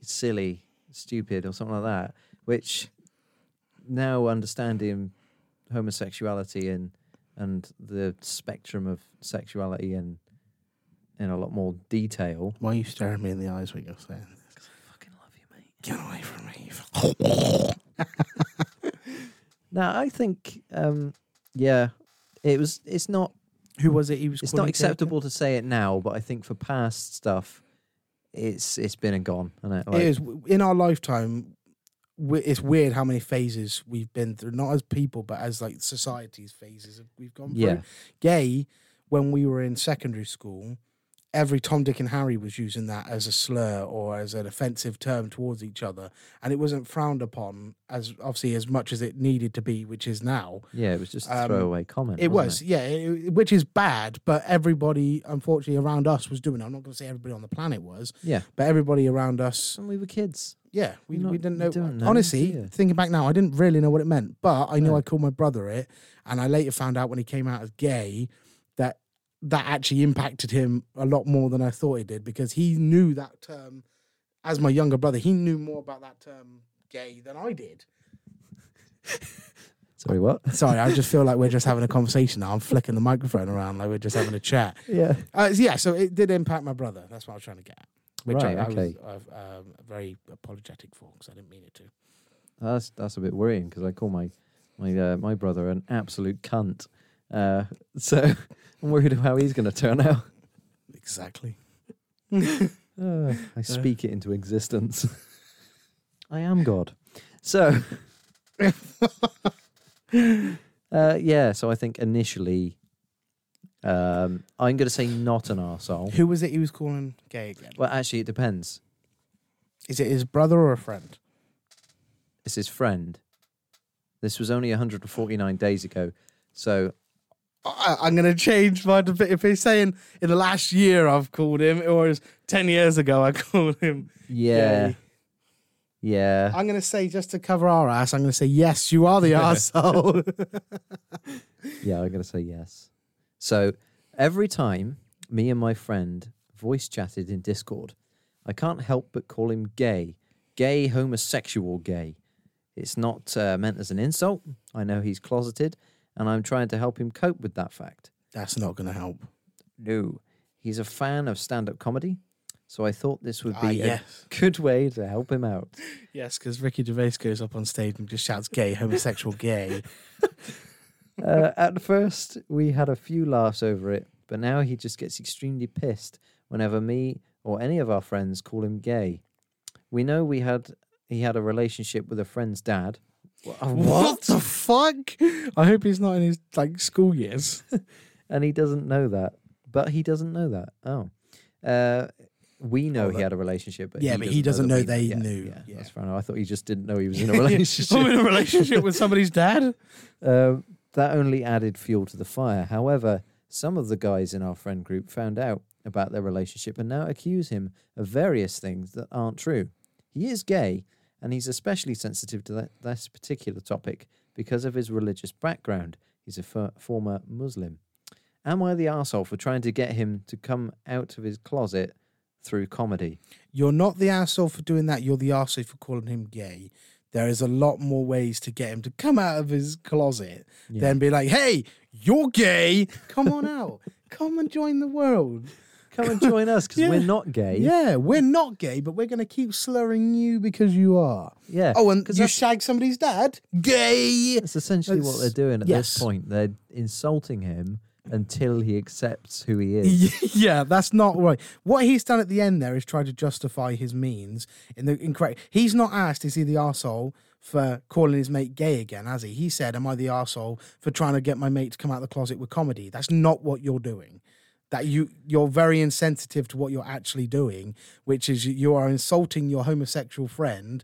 silly, stupid, or something like that. Which now understanding homosexuality and and the spectrum of sexuality and in a lot more detail. Why are you staring me in the eyes when you're saying this? Fucking love you, mate. Get away from me. Now I think, um, yeah, it was. It's not Who was it? He was. it's not acceptable to say it now, but I think for past stuff, it's it's been and gone, and it? Like, it is in our lifetime. we- It's weird how many phases we've been through, not as people, but as like society's phases of- we've gone through. Yeah, Gay, when we were in secondary school, every Tom, Dick, and Harry was using that as a slur or as an offensive term towards each other, and it wasn't frowned upon as obviously as much as it needed to be, which is now. yeah, it was just a Um, throwaway comment. It was, yeah, it- which is bad, but everybody, unfortunately, around us was doing it. I'm not going to say everybody on the planet was, Yeah, but everybody around us, and we were kids. yeah, we, You're we didn't know. know, honestly, thinking back now, I didn't really know what it meant, but I knew No. I called my brother it, and I later found out when he came out as gay that actually impacted him a lot more than I thought it did because he knew that term. As my younger brother, he knew more about that term gay than I did. Sorry, what? Sorry, I just feel like we're just having a conversation now. I'm flicking the microphone around like we're just having a chat. Yeah, Uh, yeah, so it did impact my brother. That's what I was trying to get at. Which Right, I, I okay. was uh, um, very apologetic for because I didn't mean it to. that's that's a bit worrying because I call my my uh, my brother an absolute cunt. Uh, so I'm worried of how he's going to turn out. Exactly. Uh, I speak it into existence. I am God. So, uh, yeah. So I think initially, um, I'm going to say not an arsehole. Who was it he was calling gay again? Well, actually, it depends. Is it his brother or a friend? It's his friend. This was only 149 days ago. So I, I'm going to change my debate. If he's saying in the last year I've called him, or it's 10 years ago I called him. yeah, gay. yeah. I'm going to say, just to cover our ass, I'm going to say, yes, you are the arsehole. Yeah, I'm going to say yes. So every time me and my friend voice chatted in Discord, I can't help but call him gay. Gay, homosexual gay. It's not uh, meant as an insult. I know he's closeted, and I'm trying to help him cope with that fact. That's not going to help. No, he's a fan of stand up comedy, so I thought this would Ah, be yes. a good way to help him out. Yes, because Ricky Gervais goes up on stage and just shouts gay, homosexual gay. uh, at first, we had a few laughs over it, but now he just gets extremely pissed whenever me or any of our friends call him gay. We know we had he had a relationship with a friend's dad. What the fuck? I hope he's not in his like school years. And he doesn't know that. But he doesn't know that. Oh. Uh, we know Oh, he that- had a relationship, but Yeah, but he doesn't know that they yeah, knew, Yeah, yeah. that's fine. I thought he just didn't know he was in a relationship. I'm in a relationship with somebody's dad. Um, that only added fuel to the fire. However, some of the guys in our friend group found out about their relationship and now accuse him of various things that aren't true. He is gay, and he's especially sensitive to that, this particular topic because of his religious background. He's a f- former Muslim. Am I the arsehole for trying to get him to come out of his closet through comedy? You're not the asshole for doing that. You're the asshole for calling him gay. There is a lot more ways to get him to come out of his closet Yeah. than be like, "Hey, you're gay. Come on out. Come and join the world." Come and join us because Yeah. we're not gay. Yeah, we're not gay, but we're going to keep slurring you because you are. Yeah. Oh, and 'Cause you that's- shag somebody's dad? Gay. That's essentially what they're That's- doing at yes. this point. They're insulting him until he accepts who he is. yeah, that's not right. What he's done at the end there is try to justify his means in the incorrect. He's not asked, is he the arsehole for calling his mate gay again, has he? He said, Am I the arsehole for trying to get my mate to come out of the closet with comedy? That's not what you're doing. That you you're very insensitive to what you're actually doing, which is you- are insulting your homosexual friend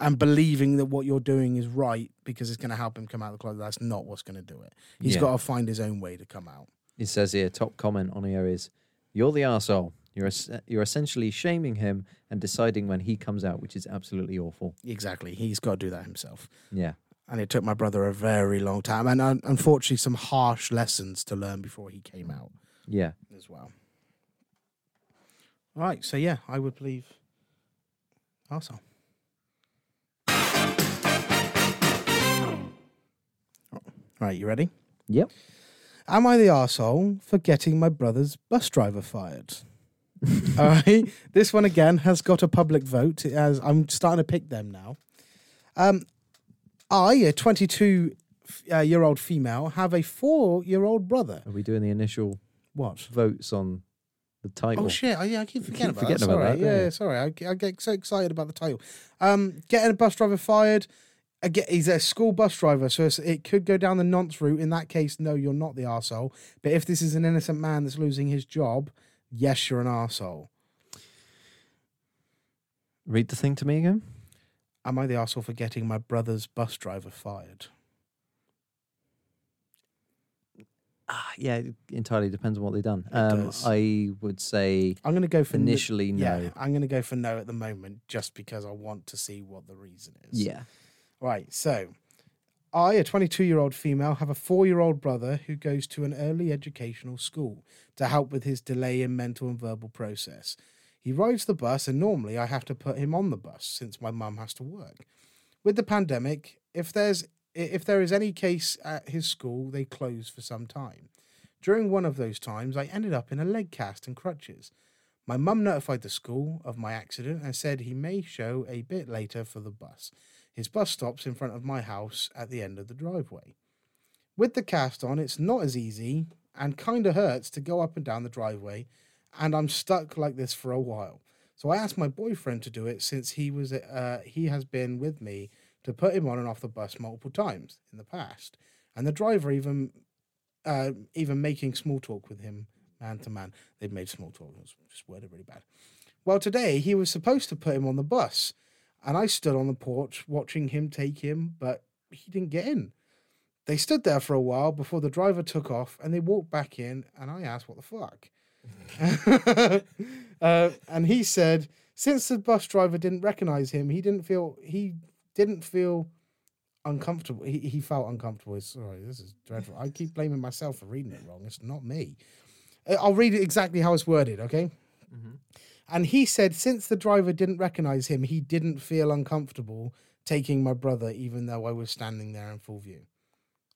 and believing that what you're doing is right because it's going to help him come out of the closet. That's not what's going to do it. He's Yeah. got to find his own way to come out. He says here, top comment on here is, "You're the asshole. You're you're essentially shaming him and deciding when he comes out, which is absolutely awful." Exactly. He's got to do that himself. Yeah, and it took my brother a very long time and un- unfortunately some harsh lessons to learn before he came out yeah. as well all right so yeah i would believe arsehole right you ready Yep. am i the arsehole for getting my brother's bus driver fired all right this one again has got a public vote as i'm starting to pick them now um I, a 22 uh, year old female, have a four year old brother. Are we doing the initial What? votes on the title? Oh shit! Oh, yeah, I keep forgetting keep about forgetting that. about Sorry. that, don't yeah, sorry. I, I get so excited about the title. Um, getting a bus driver fired. Again, he's a school bus driver, so it's, it could go down the nonce route. In that case, no, you're not the arsehole. But if this is an innocent man that's losing his job, yes, you're an arsehole. Read the thing to me again. Am I the arsehole for getting my brother's bus driver fired? Ah, yeah, it entirely depends on what they've done. Um. I would say I'm going to go for n- initially no. Yeah, I'm going to go for no at the moment, just because I want to see what the reason is. Yeah. Right. So, I, a 22 year old female, have a four year old brother who goes to an early educational school to help with his delay in mental and verbal process. He rides the bus, and normally I have to put him on the bus since my mum has to work. With the pandemic, if there's if there is any case at his school, they close for some time. During one of those times, I ended up in a leg cast and crutches. My mum notified the school of my accident and said he may show a bit later for the bus. His bus stops in front of my house at the end of the driveway. With the cast on, it's not as easy and kind of hurts to go up and down the driveway, and I'm stuck like this for a while. So I asked my boyfriend to do it since he was uh, he has been with me to put him on and off the bus multiple times in the past, and the driver even uh, even making small talk with him man to man. They'd made small talk. It was just worded really bad. Well, today he was supposed to put him on the bus, and I stood on the porch watching him take him, but he didn't get in. They stood there for a while before the driver took off and they walked back in. And I asked, What the fuck? uh, and he said, Since the bus driver didn't recognize him, he didn't feel, he didn't feel uncomfortable. He, he felt uncomfortable. Sorry, this is dreadful. I keep blaming myself for reading it wrong. It's not me. Uh, I'll read it exactly how it's worded, okay? And he said, since the driver didn't recognize him, he didn't feel uncomfortable taking my brother, even though I was standing there in full view.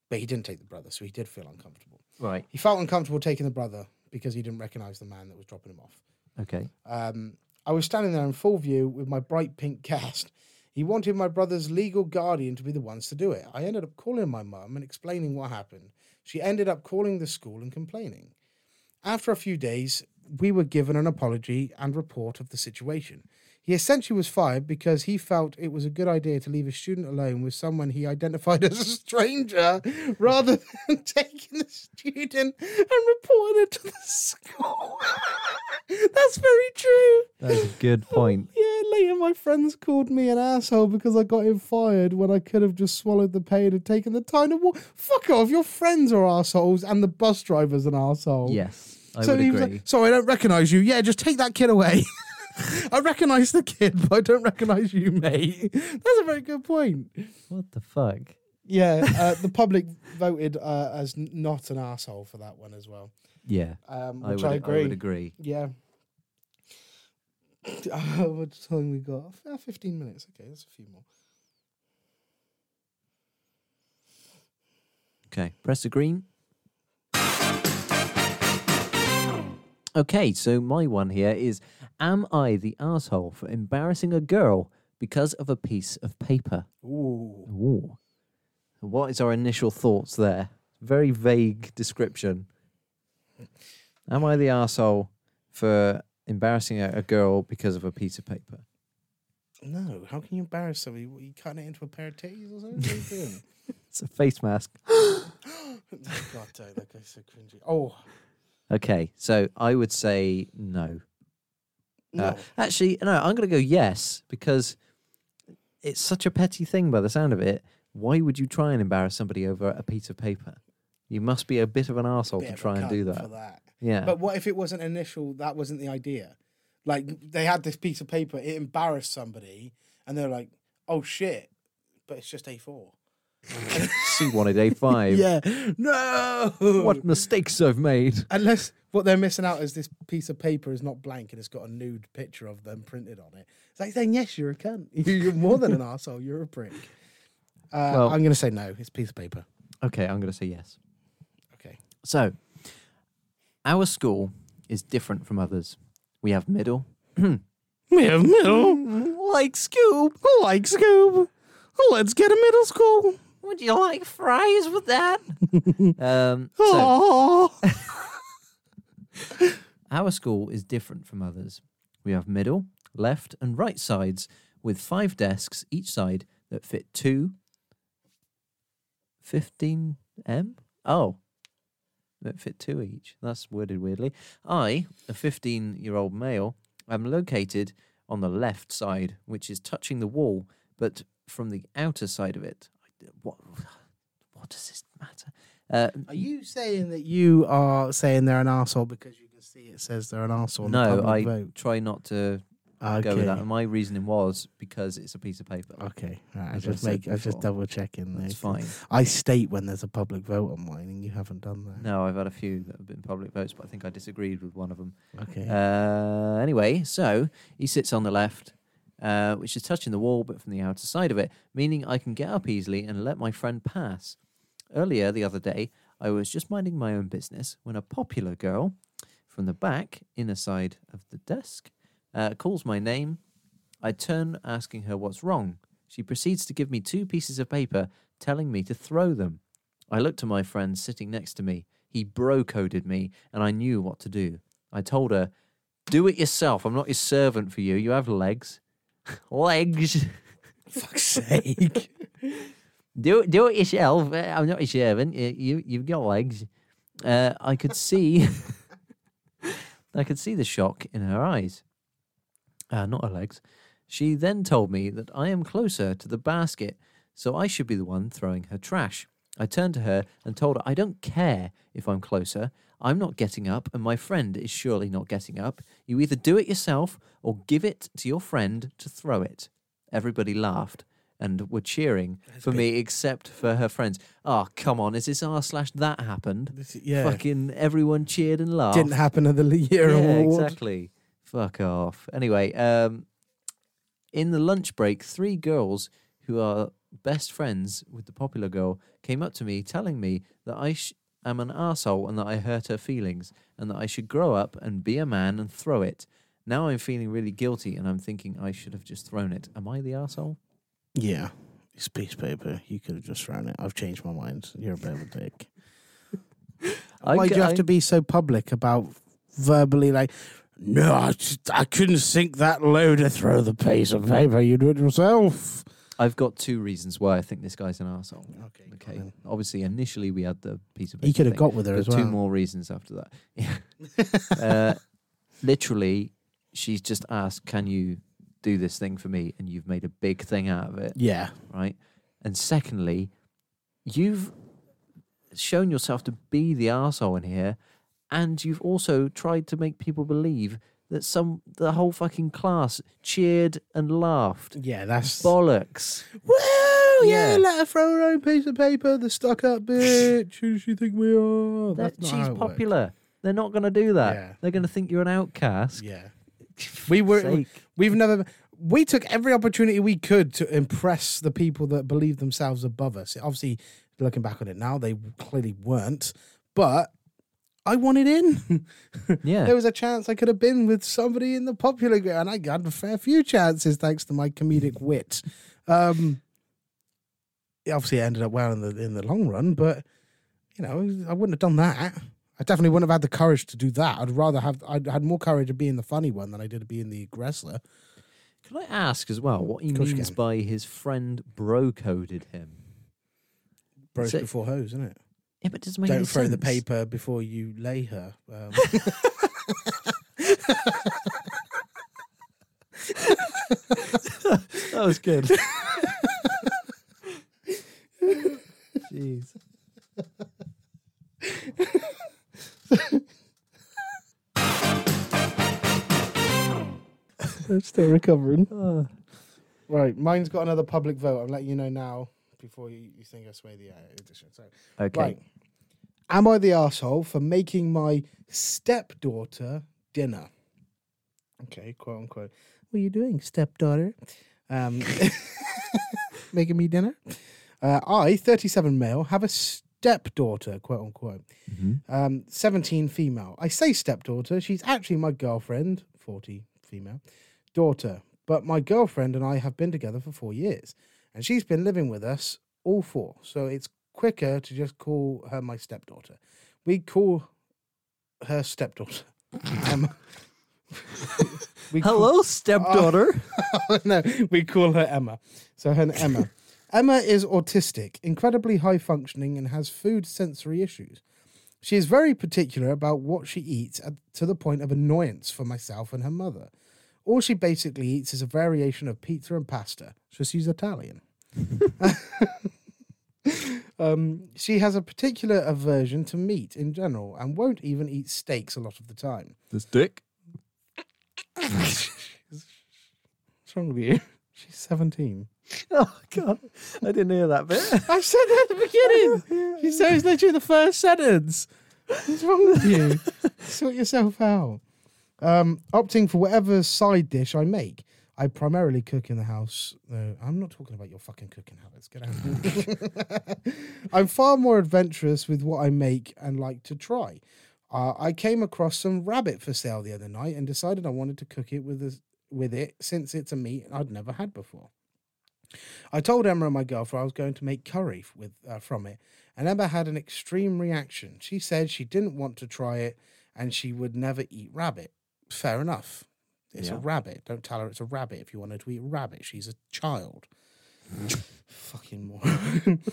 But he didn't take the brother, so he did feel uncomfortable. Right. He felt uncomfortable taking the brother because he didn't recognize the man that was dropping him off. Okay. Um, I was standing there in full view with my bright pink cast. He wanted my brother's legal guardian to be the ones to do it. I ended up calling my mum and explaining what happened. She ended up calling the school and complaining. After a few days, we were given an apology and report of the situation. He essentially was fired because he felt it was a good idea to leave a student alone with someone he identified as a stranger rather than taking the student and reporting it to the school. That's very true. That's a good point. Yeah, later my friends called me an asshole because I got him fired when I could have just swallowed the pain and taken the time to walk. Fuck off, your friends are assholes and the bus driver's an asshole. Yes, I so would agree. like, sorry, I don't recognise you. Yeah, just take that kid away. I recognise the kid, but I don't recognise you, mate. That's a very good point. what the fuck? Yeah, uh, the public voted uh, as not an asshole for that one as well, Yeah, um, I which would, I, agree. would agree. Yeah. Uh, what time we got? Uh, 15 minutes. Okay, that's a few more. Okay, press the green. Okay, so my one here is Am I the asshole for embarrassing a girl because of a piece of paper? Ooh. Ooh. What is our initial thoughts there? Very vague description. Am I the asshole for embarrassing a, a girl because of a piece of paper? No, how can you embarrass somebody? What, you cutting it into a pair of titties or something? What are you doing? It's a face mask. God, damn, that guy's so cringy. Oh, Okay, so I would say no. no. Uh, actually, no, I'm going to go yes because it's such a petty thing by the sound of it. Why would you try and embarrass somebody over a piece of paper? You must be a bit of an asshole to try and do that. That. Yeah. But what if it wasn't initial? That wasn't the idea. Like they had this piece of paper, it embarrassed somebody, and they're like, "Oh shit!" But it's just A4. she wanted A5. Yeah. No. What mistakes I've made. Unless what they're missing out is this piece of paper is not blank and it's got a nude picture of them printed on it. It's like saying, yes, you're a cunt. You're more than an asshole. You're a prick. Uh, Well- I'm going to say no. It's a piece of paper. Okay, I'm going to say yes. Okay. So, our school is different from others. We have middle, We have middle. like Scoob. Like Scoob. Let's get a middle school. Would you like fries with that? um, so, our school is different from others. We have middle, left, and right sides with five desks each side that fit two 15M? Oh, that fit two each. That's worded weirdly. I, a 15 year old male, am located on the left side, which is touching the wall, but from the outer side of it. What, what does this matter? Uh, Are you saying that you are saying they're an asshole because you can see it says they're an asshole? no, I vote? try not to okay. go with that. And my reasoning was because it's a piece of paper. Okay, right, I just make I just double checking. That's fine. I state when there's a public vote on mine, and you haven't done that. No, I've had a few that have been public votes, but I think I disagreed with one of them. Okay. Uh, anyway, so he sits on the left, uh, which is touching the wall, but from the outer side of it, meaning I can get up easily and let my friend pass. Earlier the other day, I was just minding my own business when a popular girl from the back, inner side of the desk, uh, calls my name. I turn, asking her what's wrong. She proceeds to give me two pieces of paper, telling me to throw them. I looked to my friend sitting next to me. He bro coded me, and I knew what to do. I told her, Do it yourself. I'm not your servant for you. You have legs. Legs. fuck's sake. Do it, do it yourself. Uh, I'm not a servant. You, you you've got legs. Uh, I could see, I could see the shock in her eyes. Uh, not her legs. She then told me that I am closer to the basket, so I should be the one throwing her trash. I turned to her and told her I don't care if I'm closer. I'm not getting up, and my friend is surely not getting up. You either do it yourself or give it to your friend to throw it. Everybody laughed and were cheering for me, except for her friends. Oh, come on. Is this r slash that happened? This- yeah. Fucking everyone cheered and laughed. Didn't happen at the year yeah, award. exactly. Fuck off. Anyway, um, in the lunch break, three girls who are best friends with the popular girl came up to me telling me that I sh- am an asshole and that I hurt her feelings and that I should grow up and be a man and throw it. Now I'm feeling really guilty and I'm thinking I should have just thrown it. Am I the asshole? Yeah. It's piece of paper. You could have just thrown it. I've changed my mind. You're a bit of a dick. I Why do you have I- to be so public about verbally like, no, I, just, I couldn't sink that low to throw the piece of paper. You do it yourself. I've got two reasons why I think this guy's an asshole. Okay. Okay. Obviously, initially we had the piece of He could have got with her as well. two more reasons after that. Yeah. uh, literally, she's just asked, "Can you do this thing for me?" And you've made a big thing out of it, Yeah. right? And secondly, you've shown yourself to be the asshole in here, and you've also tried to make people believe that some the whole fucking class cheered and laughed. Yeah, that's. Bollocks. Woo! Yeah, Yeah. let her throw her own piece of paper. The stuck up bitch. Who does she think we are? That, That's she's how it works. popular. They're not going to do that. Yeah. They're going to think you're an outcast. Yeah. We were. Sake. We've never. We took every opportunity we could to impress the people that believe themselves above us. Obviously, looking back on it now, they clearly weren't. But I wanted in. Yeah. there was a chance I could have been with somebody in the popular group, and I got a fair few chances thanks to my comedic wit. Um, obviously, it ended up well in the in the long run, but you know, I wouldn't have done that. I definitely wouldn't have had the courage to do that. I'd rather have. I'd had more courage of being the funny one than I did of being the aggressor. Can I ask as well what he you means by his friend bro coded him? Bros before hoes, isn't it? Yeah, but it doesn't make Don't any throw the paper before you lay her. Um, That was good. Jeez. I'm still recovering. Oh, Right, mine's got another public vote. I'm letting you know now before you, you think I sway the uh, edition. So, okay. right, am I the asshole for making my stepdaughter dinner? Okay, quote unquote. What are you doing, stepdaughter? Um, making me dinner. Uh, I, 37 male, have a stepdaughter, quote unquote. Mhm. Um, 17 female. I say stepdaughter. She's actually my girlfriend, 40 female, daughter. But my girlfriend and I have been together for four years. And she's been living with us all four. So it's quicker to just call her my stepdaughter. We call her stepdaughter. Emma. Um, we call- Hello, stepdaughter. Oh, no, we call her Emma. So her Emma. Emma is autistic, incredibly high functioning, and has food sensory issues. She is very particular about what she eats at, to the point of annoyance for myself and her mother. All she basically eats is a variation of pizza and pasta. So she's Italian. um, she has a particular aversion to meat in general and won't even eat steaks a lot of the time. This dick? What's wrong with you? She's 17. Oh God, I didn't hear that bit. I said that at the beginning. She said it's literally the first sentence. What's wrong with you? sort yourself out. Um, opting for whatever side dish I make. I primarily cook in the house. No, I'm not talking about your fucking cooking habits. Get out. I'm far more adventurous with what I make and like to try. Uh, I came across some rabbit for sale the other night and decided I wanted to cook it with this, with it since it's a meat I'd never had before. I told Emma and my girlfriend I was going to make curry with uh, from it, and Emma had an extreme reaction. She said she didn't want to try it and she would never eat rabbit. Fair enough. It's a rabbit. Don't tell her it's a rabbit if you want her to eat rabbit. She's a child. Fucking more.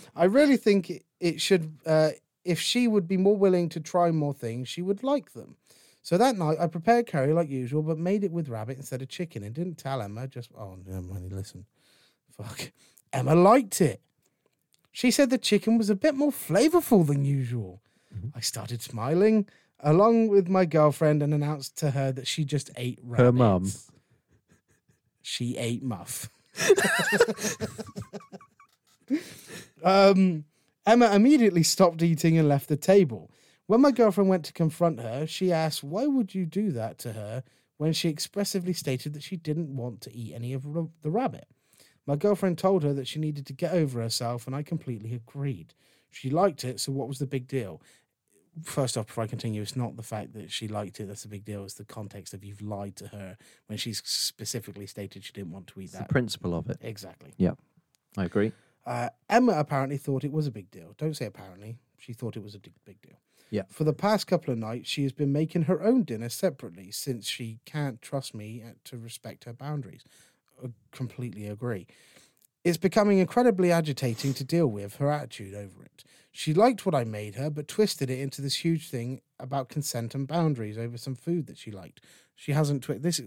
I really think it, it should. Uh, if she would be more willing to try more things, she would like them. So that night, I prepared curry like usual, but made it with rabbit instead of chicken, and didn't tell Emma. Just oh, no, money. Listen, fuck. Emma liked it. She said the chicken was a bit more flavorful than usual. I started smiling along with my girlfriend and announced to her that she just ate rabbits. Her mum. She ate muff. um, Emma immediately stopped eating and left the table. When my girlfriend went to confront her, she asked, Why would you do that to her when she expressively stated that she didn't want to eat any of the rabbit? My girlfriend told her that she needed to get over herself, and I completely agreed. She liked it, so what was the big deal? First off, before I continue, it's not the fact that she liked it that's a big deal. It's the context of you've lied to her when she's specifically stated she didn't want to eat It's the that. principle of it. Exactly. Yeah, I agree. Uh, Emma apparently thought it was a big deal. Don't say apparently. She thought it was a big, big deal. Yeah. For the past couple of nights, she has been making her own dinner separately since she can't trust me to respect her boundaries. I completely agree. It's becoming incredibly agitating to deal with her attitude over it. She liked what I made her, but twisted it into this huge thing about consent and boundaries over some food that she liked. She hasn't. Twi- this.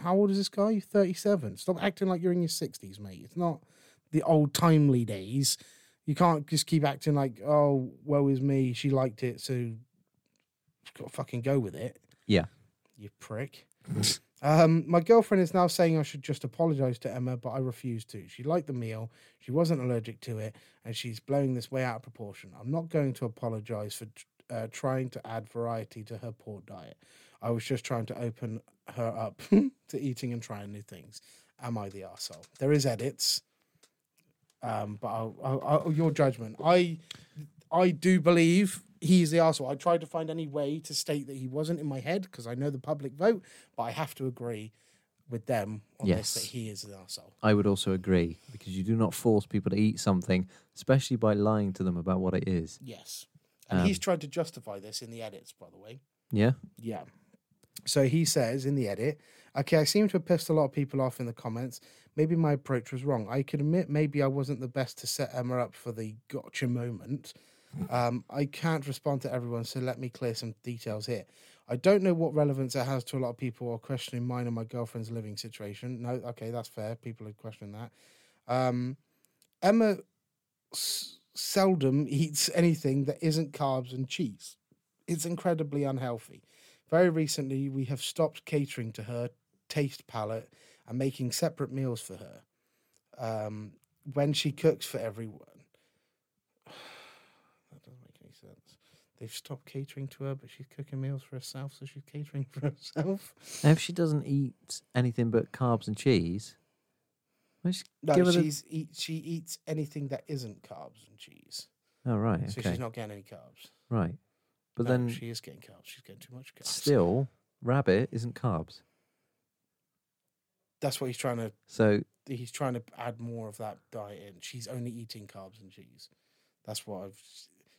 How old is this guy? You're 37. Stop acting like you're in your 60s, mate. It's not the old timely days. You can't just keep acting like, oh, woe is me. She liked it, so got to fucking go with it. Yeah. You prick. um, my girlfriend is now saying I should just apologize to Emma, but I refuse to. She liked the meal. She wasn't allergic to it, and she's blowing this way out of proportion. I'm not going to apologize for uh, trying to add variety to her poor diet. I was just trying to open her up to eating and trying new things. Am I the arsehole? There is edits, um, but I'll, I'll, I'll, your judgment. I I do believe he's the asshole. I tried to find any way to state that he wasn't in my head because I know the public vote, but I have to agree with them on Yes. this that he is the asshole. I would also agree because you do not force people to eat something, especially by lying to them about what it is. Yes. And Um, he's tried to justify this in the edits, by the way. Yeah. Yeah. So he says in the edit, okay, I seem to have pissed a lot of people off in the comments. Maybe my approach was wrong. I could admit maybe I wasn't the best to set Emma up for the gotcha moment. Um, I can't respond to everyone, so let me clear some details here. I don't know what relevance it has to a lot of people who are questioning mine and my girlfriend's living situation. No, okay, that's fair. People are questioning that. Um, Emma s- seldom eats anything that isn't carbs and cheese. It's incredibly unhealthy. Very recently, we have stopped catering to her taste palate and making separate meals for her. Um, when she cooks for everyone, that doesn't make any sense. They've stopped catering to her, but she's cooking meals for herself, so she's catering for herself. Now, if she doesn't eat anything but carbs and cheese, No, her the- eat, she eats anything that isn't carbs and cheese, Oh, right. so Okay. she's not getting any carbs. Right. But No, then she is getting carbs. She's getting too much carbs. still, rabbit isn't carbs. that's what he's trying to So he's trying to add more of that diet in. She's only eating carbs and cheese. That's what I've.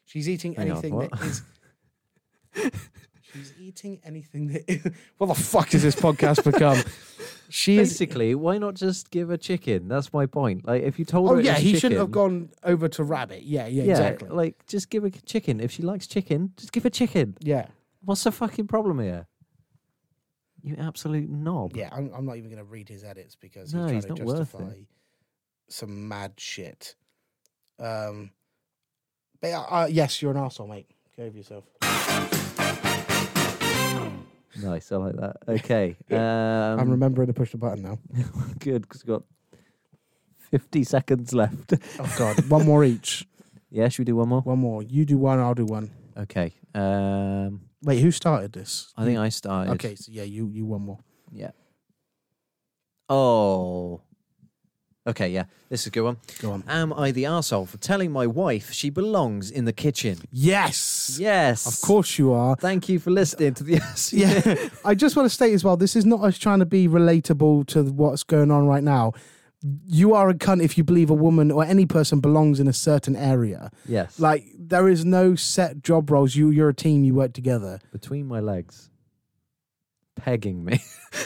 She's eating Hang anything that what? is. She's eating anything that. Is, what the fuck has this podcast become? She is. basically, why not just give a chicken? That's my point. Like, if you told Oh her, it yeah, he shouldn't have gone over to rabbit. Yeah, yeah, Yeah, exactly. like just give a chicken. If she likes chicken, just give a chicken. yeah, What's the fucking problem here? You absolute knob. yeah. I'm, I'm not even going to read his edits because he's No, trying he's to not worth it. justify some mad shit. Um, but uh, yes, you're an arsehole, mate. Go of yourself. Nice, I like that. Okay, um, I'm remembering to push the button now. good because we've got fifty seconds left. Oh god, one more each. yeah, should we do one more? One more. You do one, I'll do one. Okay. Um, Wait, who started this? I think I started. Okay, so yeah, you you one more. Yeah. Oh. Okay, yeah, this is a good one. Go on. Am I the asshole for telling my wife she belongs in the kitchen? Yes. Yes. Of course you are. Thank you for listening to the Yeah. I just want to state as well, this is not us trying to be relatable to what's going on right now. You are a cunt if you believe a woman or any person belongs in a certain area. yes. Like there is no set job roles. You you're a team, you work together. between my legs, pegging me.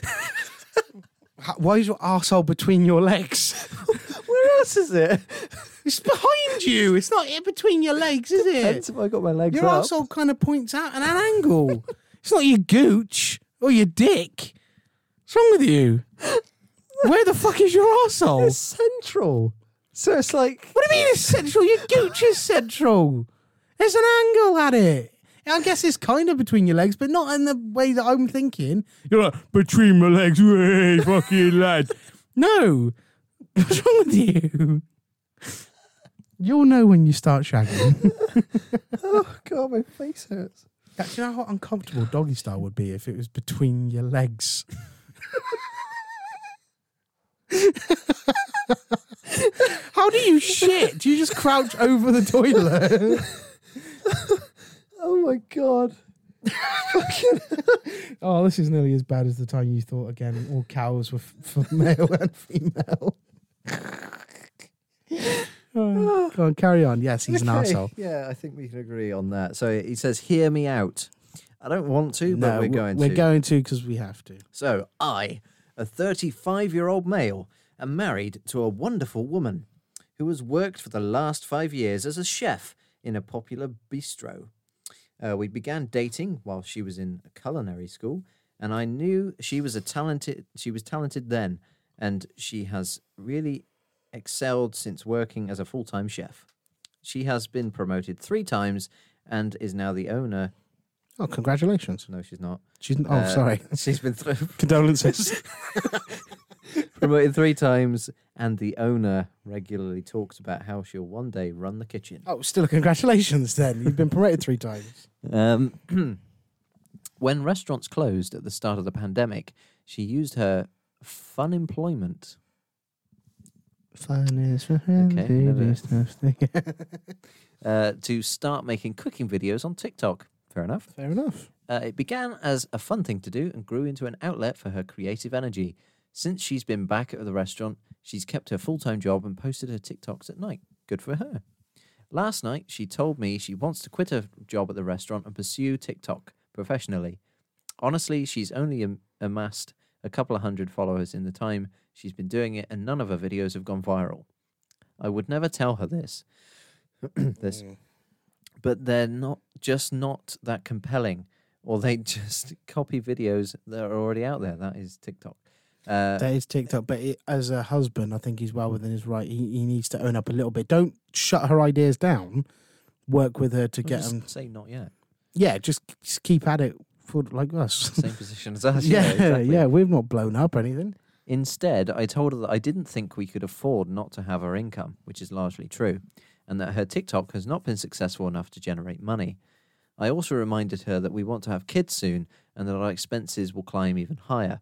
Why is your arsehole between your legs? Where else is it? it's behind you. It's not between your legs, is it? Depends if I got my legs Your up. arsehole kind of points out at an angle. it's not your gooch or your dick. What's wrong with you? Where the fuck is your arsehole? It's central. So it's like What do you mean it's central? Your gooch is central. There's an angle at it. I guess it's kind of between your legs, but not in the way that I'm thinking. You're like, between my legs, way, fucking lad. No. What's wrong with you? You'll know when you start shagging. oh god, my face hurts. Do you know how uncomfortable doggy style would be if it was between your legs? how do you shit? Do you just crouch over the toilet? Oh my god. Oh, this is nearly as bad as the time you thought again all cows were f- for male and female. Oh, ah. go on, carry on. Yes, he's an Okay, arsehole. Yeah, I think we can agree on that. So he says, "Hear me out." I don't want to, but we're going We're to. going to because we have to. So I, a 35-year-old male, am married to a wonderful woman who has worked for the last five years as a chef in a popular bistro. Uh, we began dating while she was in a culinary school, and I knew she was a talented. She was talented then, and she has really excelled since working as a full-time chef. She has been promoted three times and is now the owner. Oh, congratulations. No, she's not. She's oh, Uh, sorry. She's been through. Condolences. promoted three times, and the owner regularly talks about how she'll one day run the kitchen. oh, still a congratulations then. You've been promoted three times. Um, when restaurants closed at the start of the pandemic, she used her fun employment Fun is for friends, Okay, stuff. uh, to start making cooking videos on TikTok. Fair enough. Fair enough. Uh, it began as a fun thing to do and grew into an outlet for her creative energy. Since she's been back at the restaurant, she's kept her full time job and posted her TikToks at night. Good for her. Last night, she told me she wants to quit her job at the restaurant and pursue TikTok professionally. Honestly, she's only am- amassed a couple of hundred followers in the time she's been doing it, and none of her videos have gone viral. I would never tell her this. this mm. but they're not just not that compelling, or they just copy videos that are already out there. That is TikTok. Uh, That is TikTok, but it, as a husband, I think he's well within his right. He, he needs to own up a little bit. Don't shut her ideas down. Work with her to get them. say not yet. Yeah, just, just keep at it for like us. Same position as us. yeah, exactly. yeah, we've not blown up or anything. Instead, I told her that I didn't think we could afford not to have her income, which is largely true, and that her TikTok has not been successful enough to generate money. I also reminded her that we want to have kids soon and that our expenses will climb even higher.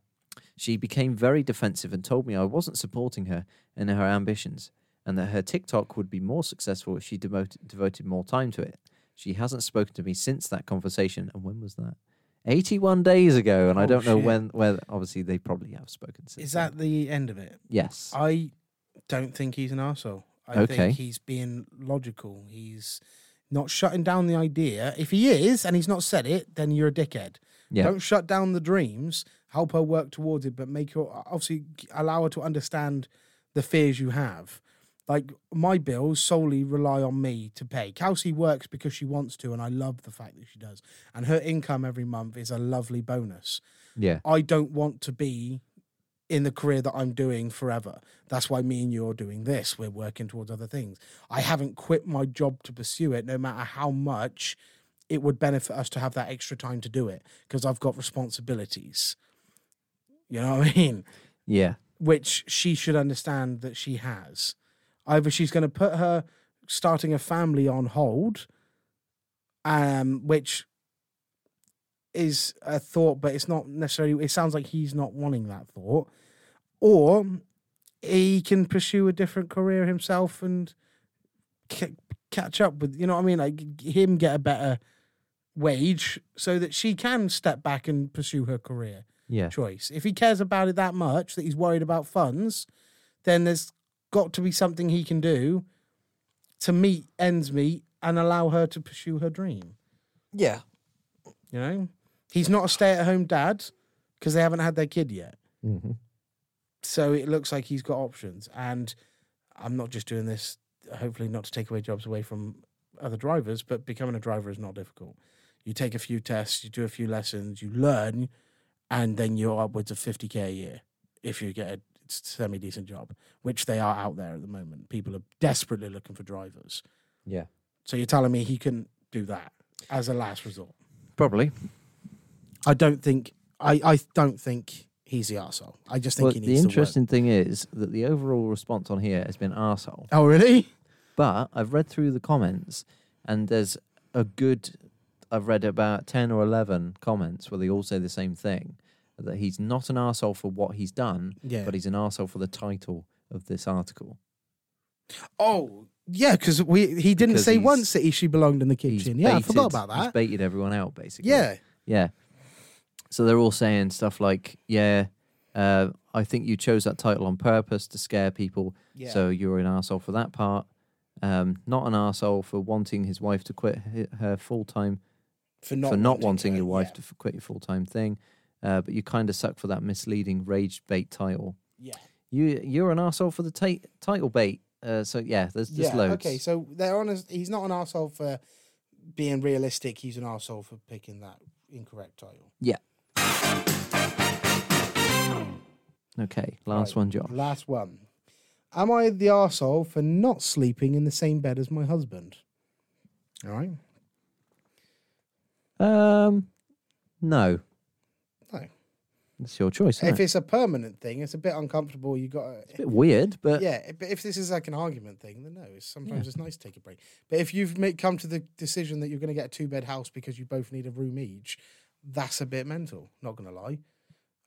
She became very defensive and told me I wasn't supporting her in her ambitions and that her TikTok would be more successful if she devoted, devoted more time to it. She hasn't spoken to me since that conversation. And when was that? 81 days ago. And I Oh, don't know shit. when, whether, obviously, they probably have spoken since. Is then. that the end of it? Yes. I don't think he's an arsehole. I Okay. think he's being logical. He's not shutting down the idea. If he is and he's not said it, then you're a dickhead. Yeah. Don't shut down the dreams. Help her work towards it, but make her obviously allow her to understand the fears you have. Like my bills solely rely on me to pay. Kelsey works because she wants to, and I love the fact that she does. And her income every month is a lovely bonus. Yeah. I don't want to be in the career that I'm doing forever. That's why me and you are doing this. We're working towards other things. I haven't quit my job to pursue it, no matter how much it would benefit us to have that extra time to do it, because I've got responsibilities. You know what I mean? Yeah. Which she should understand that she has. Either she's going to put her starting a family on hold, um, which is a thought, but it's not necessarily. It sounds like he's not wanting that thought, or he can pursue a different career himself and ca- catch up with. You know what I mean? Like him get a better wage so that she can step back and pursue her career Yeah. choice. If he cares about it that much that he's worried about funds, then there's got to be something he can do to meet ends meet and allow her to pursue her dream. Yeah. You know, he's not a stay-at-home dad because they haven't had their kid yet. Mm-hmm. So it looks like he's got options. And I'm not just doing this, hopefully, not to take away jobs away from other drivers, but becoming a driver is not difficult. You take a few tests, you do a few lessons, you learn, and then you're upwards of 50k a year if you get a semi decent job, which they are out there at the moment. People are desperately looking for drivers. Yeah. So you're telling me he can do that as a last resort? Probably. I don't think. I, I don't think he's the arsehole. I just think Well, he the needs to work. interesting thing is that the overall response on here has been arsehole. Oh really? But I've read through the comments and there's a good I've read about 10 or 11 comments where they all say the same thing that he's not an arsehole for what he's done, Yeah. but he's an arsehole for the title of this article. Oh yeah, because we he didn't Because say he's- once that he she belonged in the kitchen. Yeah, I forgot baited- about He's that. baited everyone out, basically. Yeah. Yeah. So they're all saying stuff like, yeah, uh, I think you chose that title on purpose to scare people. Yeah. So you're an arsehole for that part. Um, not an arsehole for wanting his wife to quit her full time, for not for not wanting wanting your wife yeah. to quit your full time thing. Uh, but you kind of suck for that misleading rage bait title. Yeah. You you're an arsehole for the ta- title bait. Uh, so yeah, there's just yeah. loads. Okay, so they're honest. He's not an arsehole for being realistic. He's an arsehole for picking that incorrect title. Yeah. Okay, last Right, one, Josh. Last one. Am I the arsehole for not sleeping in the same bed as my husband? All right. Um, no, No. it's your choice. Isn't If it? it's a permanent thing, it's a bit uncomfortable. You got It's a bit weird, but yeah, but if this is like an argument thing, then no. It's, sometimes it's nice to take a break. But if you've made, come to the decision that you're going to get a two bed house because you both need a room each, that's a bit mental. Not going to lie,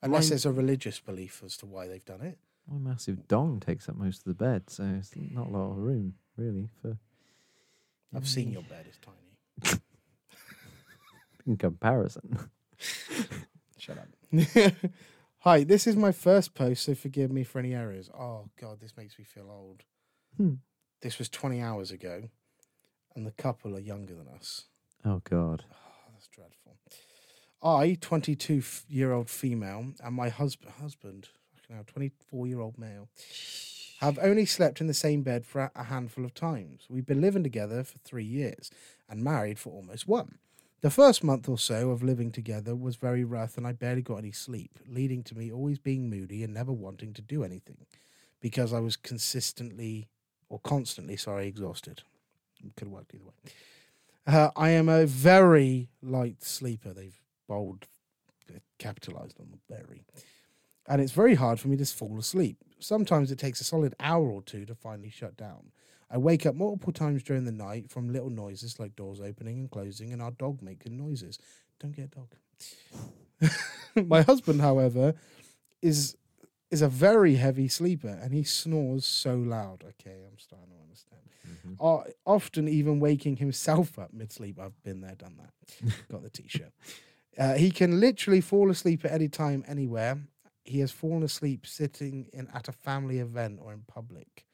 unless Mine- there's a religious belief as to why they've done it. my massive dong takes up most of the bed, so it's not a lot of room really for I've seen your bed; it's tiny. in comparison. Shut up. Hi, this is my first post, so forgive me for any errors. Oh God, this makes me feel old. Hmm. This was 20 hours ago, and the couple are younger than us. Oh God. Oh, that's dreadful. I, 22 year old female, and my husband, husband, hell, 24 year old male, have only slept in the same bed for a- a handful of times. We've been living together for three years and married for almost one. The first month or so of living together was very rough, and I barely got any sleep, leading to me always being moody and never wanting to do anything because I was consistently or constantly, sorry, exhausted. Could have worked either way. Uh, I am a very light sleeper. They've bold, capitalized on the very. And it's very hard for me to fall asleep. Sometimes it takes a solid hour or two to finally shut down. I wake up multiple times during the night from little noises like doors opening and closing and our dog making noises. Don't get a dog. My husband, however, is is a very heavy sleeper and he snores so loud. Okay, I'm starting to understand. O- often even waking himself up mid sleep. I've been there, done that. Got the t shirt. Uh, he can literally fall asleep at any time, anywhere. He has fallen asleep sitting in at a family event or in public.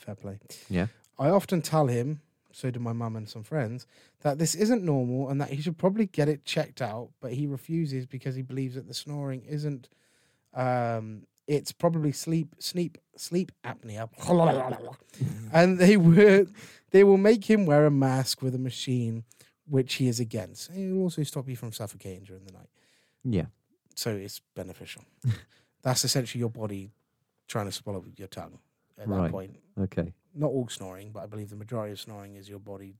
Fair play. Yeah. I often tell him, so do my mum and some friends, that this isn't normal and that he should probably get it checked out, but he refuses because he believes that the snoring isn't um it's probably sleep sleep sleep apnea. and they will they will make him wear a mask with a machine which he is against. It will also stop you from suffocating during the night. Yeah. So it's beneficial. That's essentially your body trying to swallow your tongue at that Right. point Okay. not all snoring, but I believe the majority of snoring is your body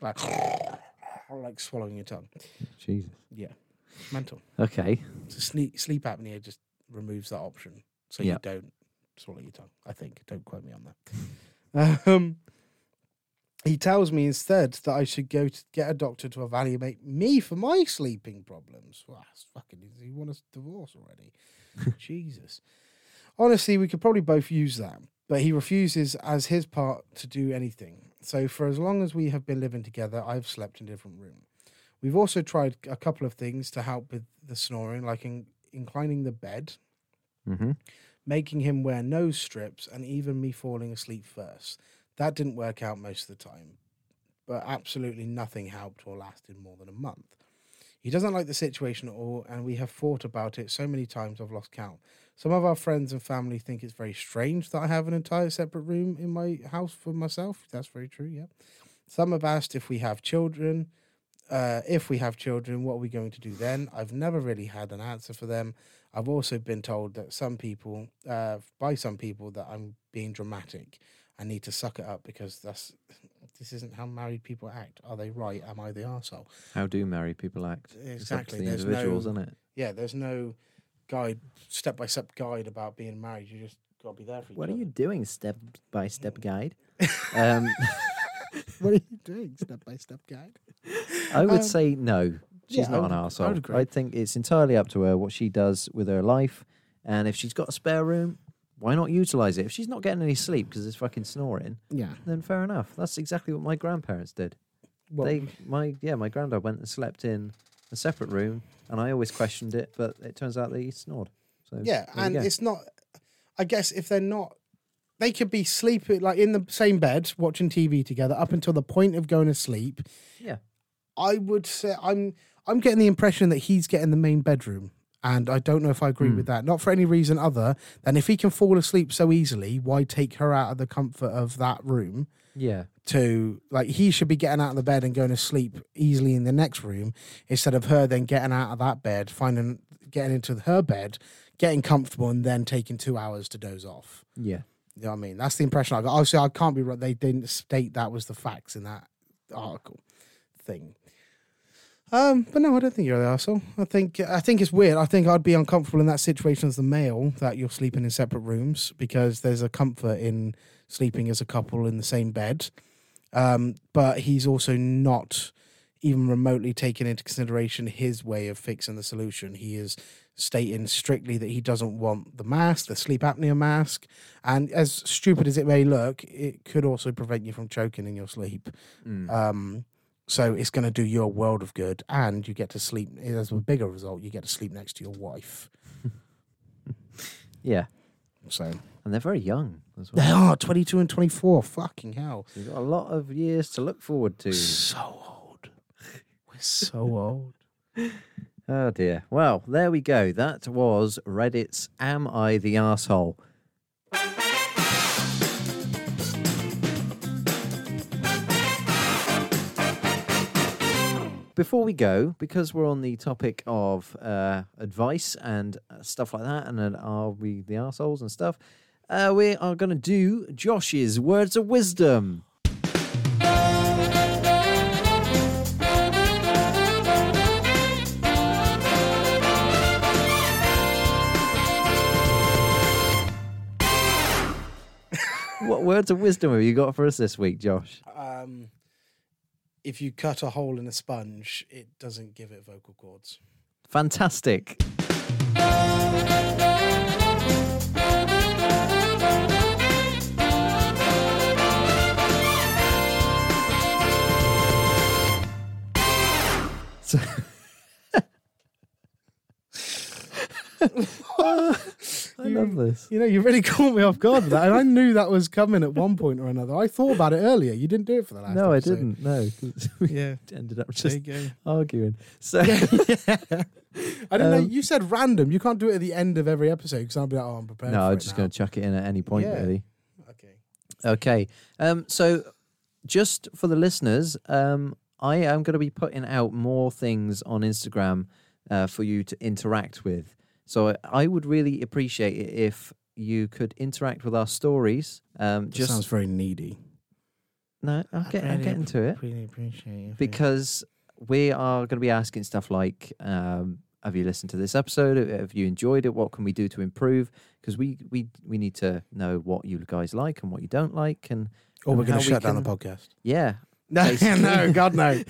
like like swallowing your tongue. Jesus. Yeah, mental. Okay. So sleep sleep apnea just removes that option, so Yeah. you don't swallow your tongue. I think. Don't quote me on that. um, he tells me instead that I should go to get a doctor to evaluate me for my sleeping problems. Wow, that's fucking. He want us divorce already? Jesus. Honestly, we could probably both use that, but he refuses as his part to do anything. So for as long as we have been living together, I've slept in a different room. We've also tried a couple of things to help with the snoring, like in, inclining the bed, Mm-hmm. making him wear nose strips, and even me falling asleep first. That didn't work out most of the time, but absolutely nothing helped or lasted more than a month. He doesn't like the situation at all, and we have thought about it so many times I've lost count. Some of our friends and family think it's very strange that I have an entire separate room in my house for myself. That's very true, yeah. Some have asked if we have children, uh, if we have children, what are we going to do then? I've never really had an answer for them. I've also been told that some people, uh, by some people, that I'm being dramatic. I need to suck it up because that's this isn't how married people act. Are they right? Am I the arsehole? How do married people act? It's up to Exactly. the There's individuals, no- isn't it? Yeah, there's no guide, step by step guide about being married. You just gotta be there for each What are other. you doing, step by step guide? um, What are you doing, step by step guide? I would Um, say no. She's yeah, not would- an I arsehole. agree. I think it's entirely up to her what she does with her life. And if she's got a spare room, why not utilize it? If she's not getting any sleep because it's fucking snoring, Yeah. then fair enough. That's exactly what my grandparents did. Well, They, my yeah, my granddad went and slept in a separate room, and I always questioned it, but it turns out they he snored. So yeah, and it's not. I guess if they're not, they could be sleeping like in the same bed, watching TV together up until the point of going to sleep. yeah, I would say I'm. I'm getting the impression that he's getting the main bedroom, and I don't know if I agree Hmm. with that. Not for any reason other than if he can fall asleep so easily, why take her out of the comfort of that room? yeah, to like he should be getting out of the bed and going to sleep easily in the next room instead of her then getting out of that bed, finding getting into her bed, getting comfortable, and then taking two hours to doze off. yeah. You know what I mean? That's the impression I got. Obviously, I can't be right. They didn't state that was the facts in that article thing. Um, but no, I don't think you're the asshole. I think I think it's weird. I think I'd be uncomfortable in that situation as the male that you're sleeping in separate rooms because there's a comfort in sleeping as a couple in the same bed. Um, but he's also not even remotely taking into consideration his way of fixing the solution. He is stating strictly that he doesn't want the mask, the sleep apnea mask, and as stupid as it may look, it could also prevent you from choking in your sleep. Mm. Um, so it's going to do you a world of good, and you get to sleep. As a bigger result, you get to sleep next to your wife. yeah. So And they're very young as well. they are twenty-two and twenty-four. Fucking hell, you've got a lot of years to look forward to. so old. We're so old. Oh dear. Well, there we go. That was Reddit's Am I the Asshole? Before we go, because we're on the topic of uh, advice and uh, stuff like that, and then are we the assholes and stuff, uh, we are going to do Josh's words of wisdom. what words of wisdom have you got for us this week, Josh? Um, if you cut a hole in a sponge, it doesn't give it vocal cords. Fantastic. So- I love this. You know, you really caught me off guard with that, and I knew that was coming at one point or another. I thought about it earlier. You didn't do it for the last. No, I didn't. No, we Yeah, ended up just arguing. So, yeah. I don't know. Um, You said random. You can't do it at the end of every episode because I'll be like, oh, I'm prepared. no, I'm just going to chuck it in at any point, Yeah. really. Okay. Okay. Um, so just for the listeners, um, I am going to be putting out more things on Instagram uh, for you to interact with. So I, I would really appreciate it if you could interact with our stories. Um, Just just sounds very needy. no, I'll get, I'll get into it Really appreciate it. because we are going to be asking stuff like, um, "Have you listened to this episode? Have you enjoyed it? What can we do to improve?" Because we we we need to know what you guys like and what you don't like, and or we're going to we shut down the podcast. yeah, No, no, God, no.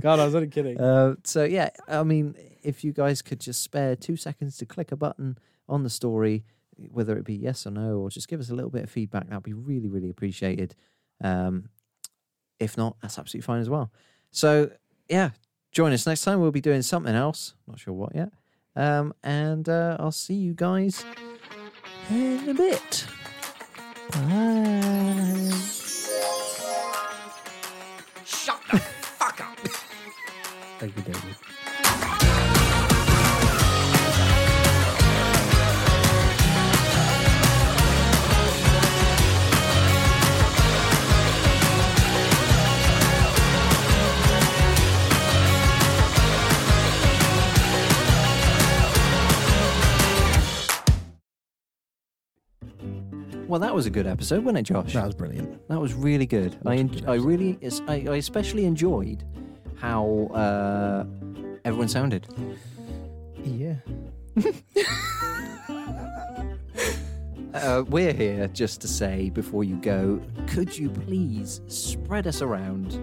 God, I was only kidding. Uh, so yeah, I mean, if you guys could just spare two seconds to click a button on the story, whether it be yes or no, or just give us a little bit of feedback, that'd be really, really appreciated. Um, if not, that's absolutely fine as well. So yeah, join us next time. We'll be doing something else. Not sure what yet. Um, and uh, I'll see you guys in a bit. Bye. Thank you, David. Well, that was a good episode, wasn't it, Josh? That was brilliant. That was really good. I en- I really I, I especially enjoyed how uh, everyone sounded. Yeah. Uh, we're here just to say before you go, could you please spread us around?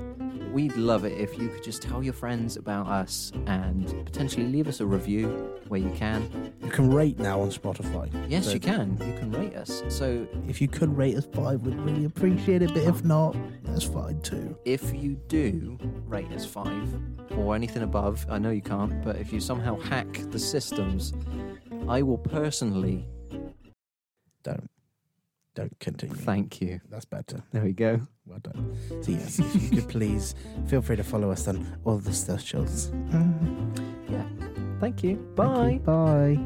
We'd love it if you could just tell your friends about us and potentially leave us a review where you can. You can rate now on Spotify. Yes, So you can. You can rate us. So If you could rate us five, we'd really appreciate it. But if not, that's fine too. if you do rate us five or anything above, I know you can't, but if you somehow hack the systems, I will personally Don't. Don't continue. thank you. That's better. There we go. Well done. So yes, if you could please feel free to follow us on all the socials. Mm, yeah. Thank you. Bye. Bye.